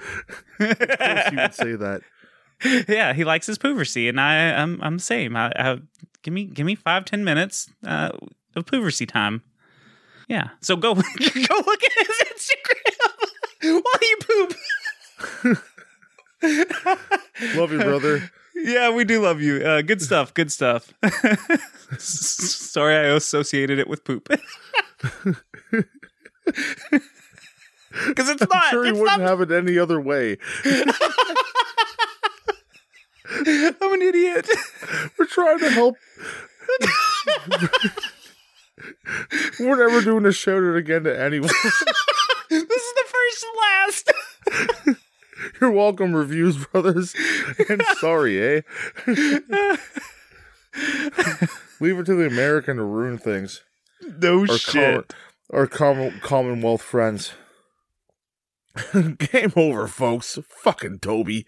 S1: of course you would say that. [LAUGHS]
S2: yeah, he likes his pooversy, and I, I'm, I'm the same. I, I, give me, give me five, ten minutes uh, of pooversy time. Yeah, so go, [LAUGHS] go look at his Instagram while you poop.
S1: Love you, brother.
S2: Yeah, we do love you. Uh, good stuff. Good stuff. Sorry, I associated it with poop. Because it's not.
S1: sure he wouldn't
S2: not.
S1: have it any other way. [LAUGHS]
S2: I'm an idiot.
S1: We're trying to help. [LAUGHS] We're never doing a shout out again to anyone. [LAUGHS]
S2: this is the first and last.
S1: You're welcome, reviews, brothers. And sorry, eh? Leave it to the American to ruin things.
S2: No
S1: Our, common, our common, Commonwealth friends. [LAUGHS] Game over, folks. Fucking Toby.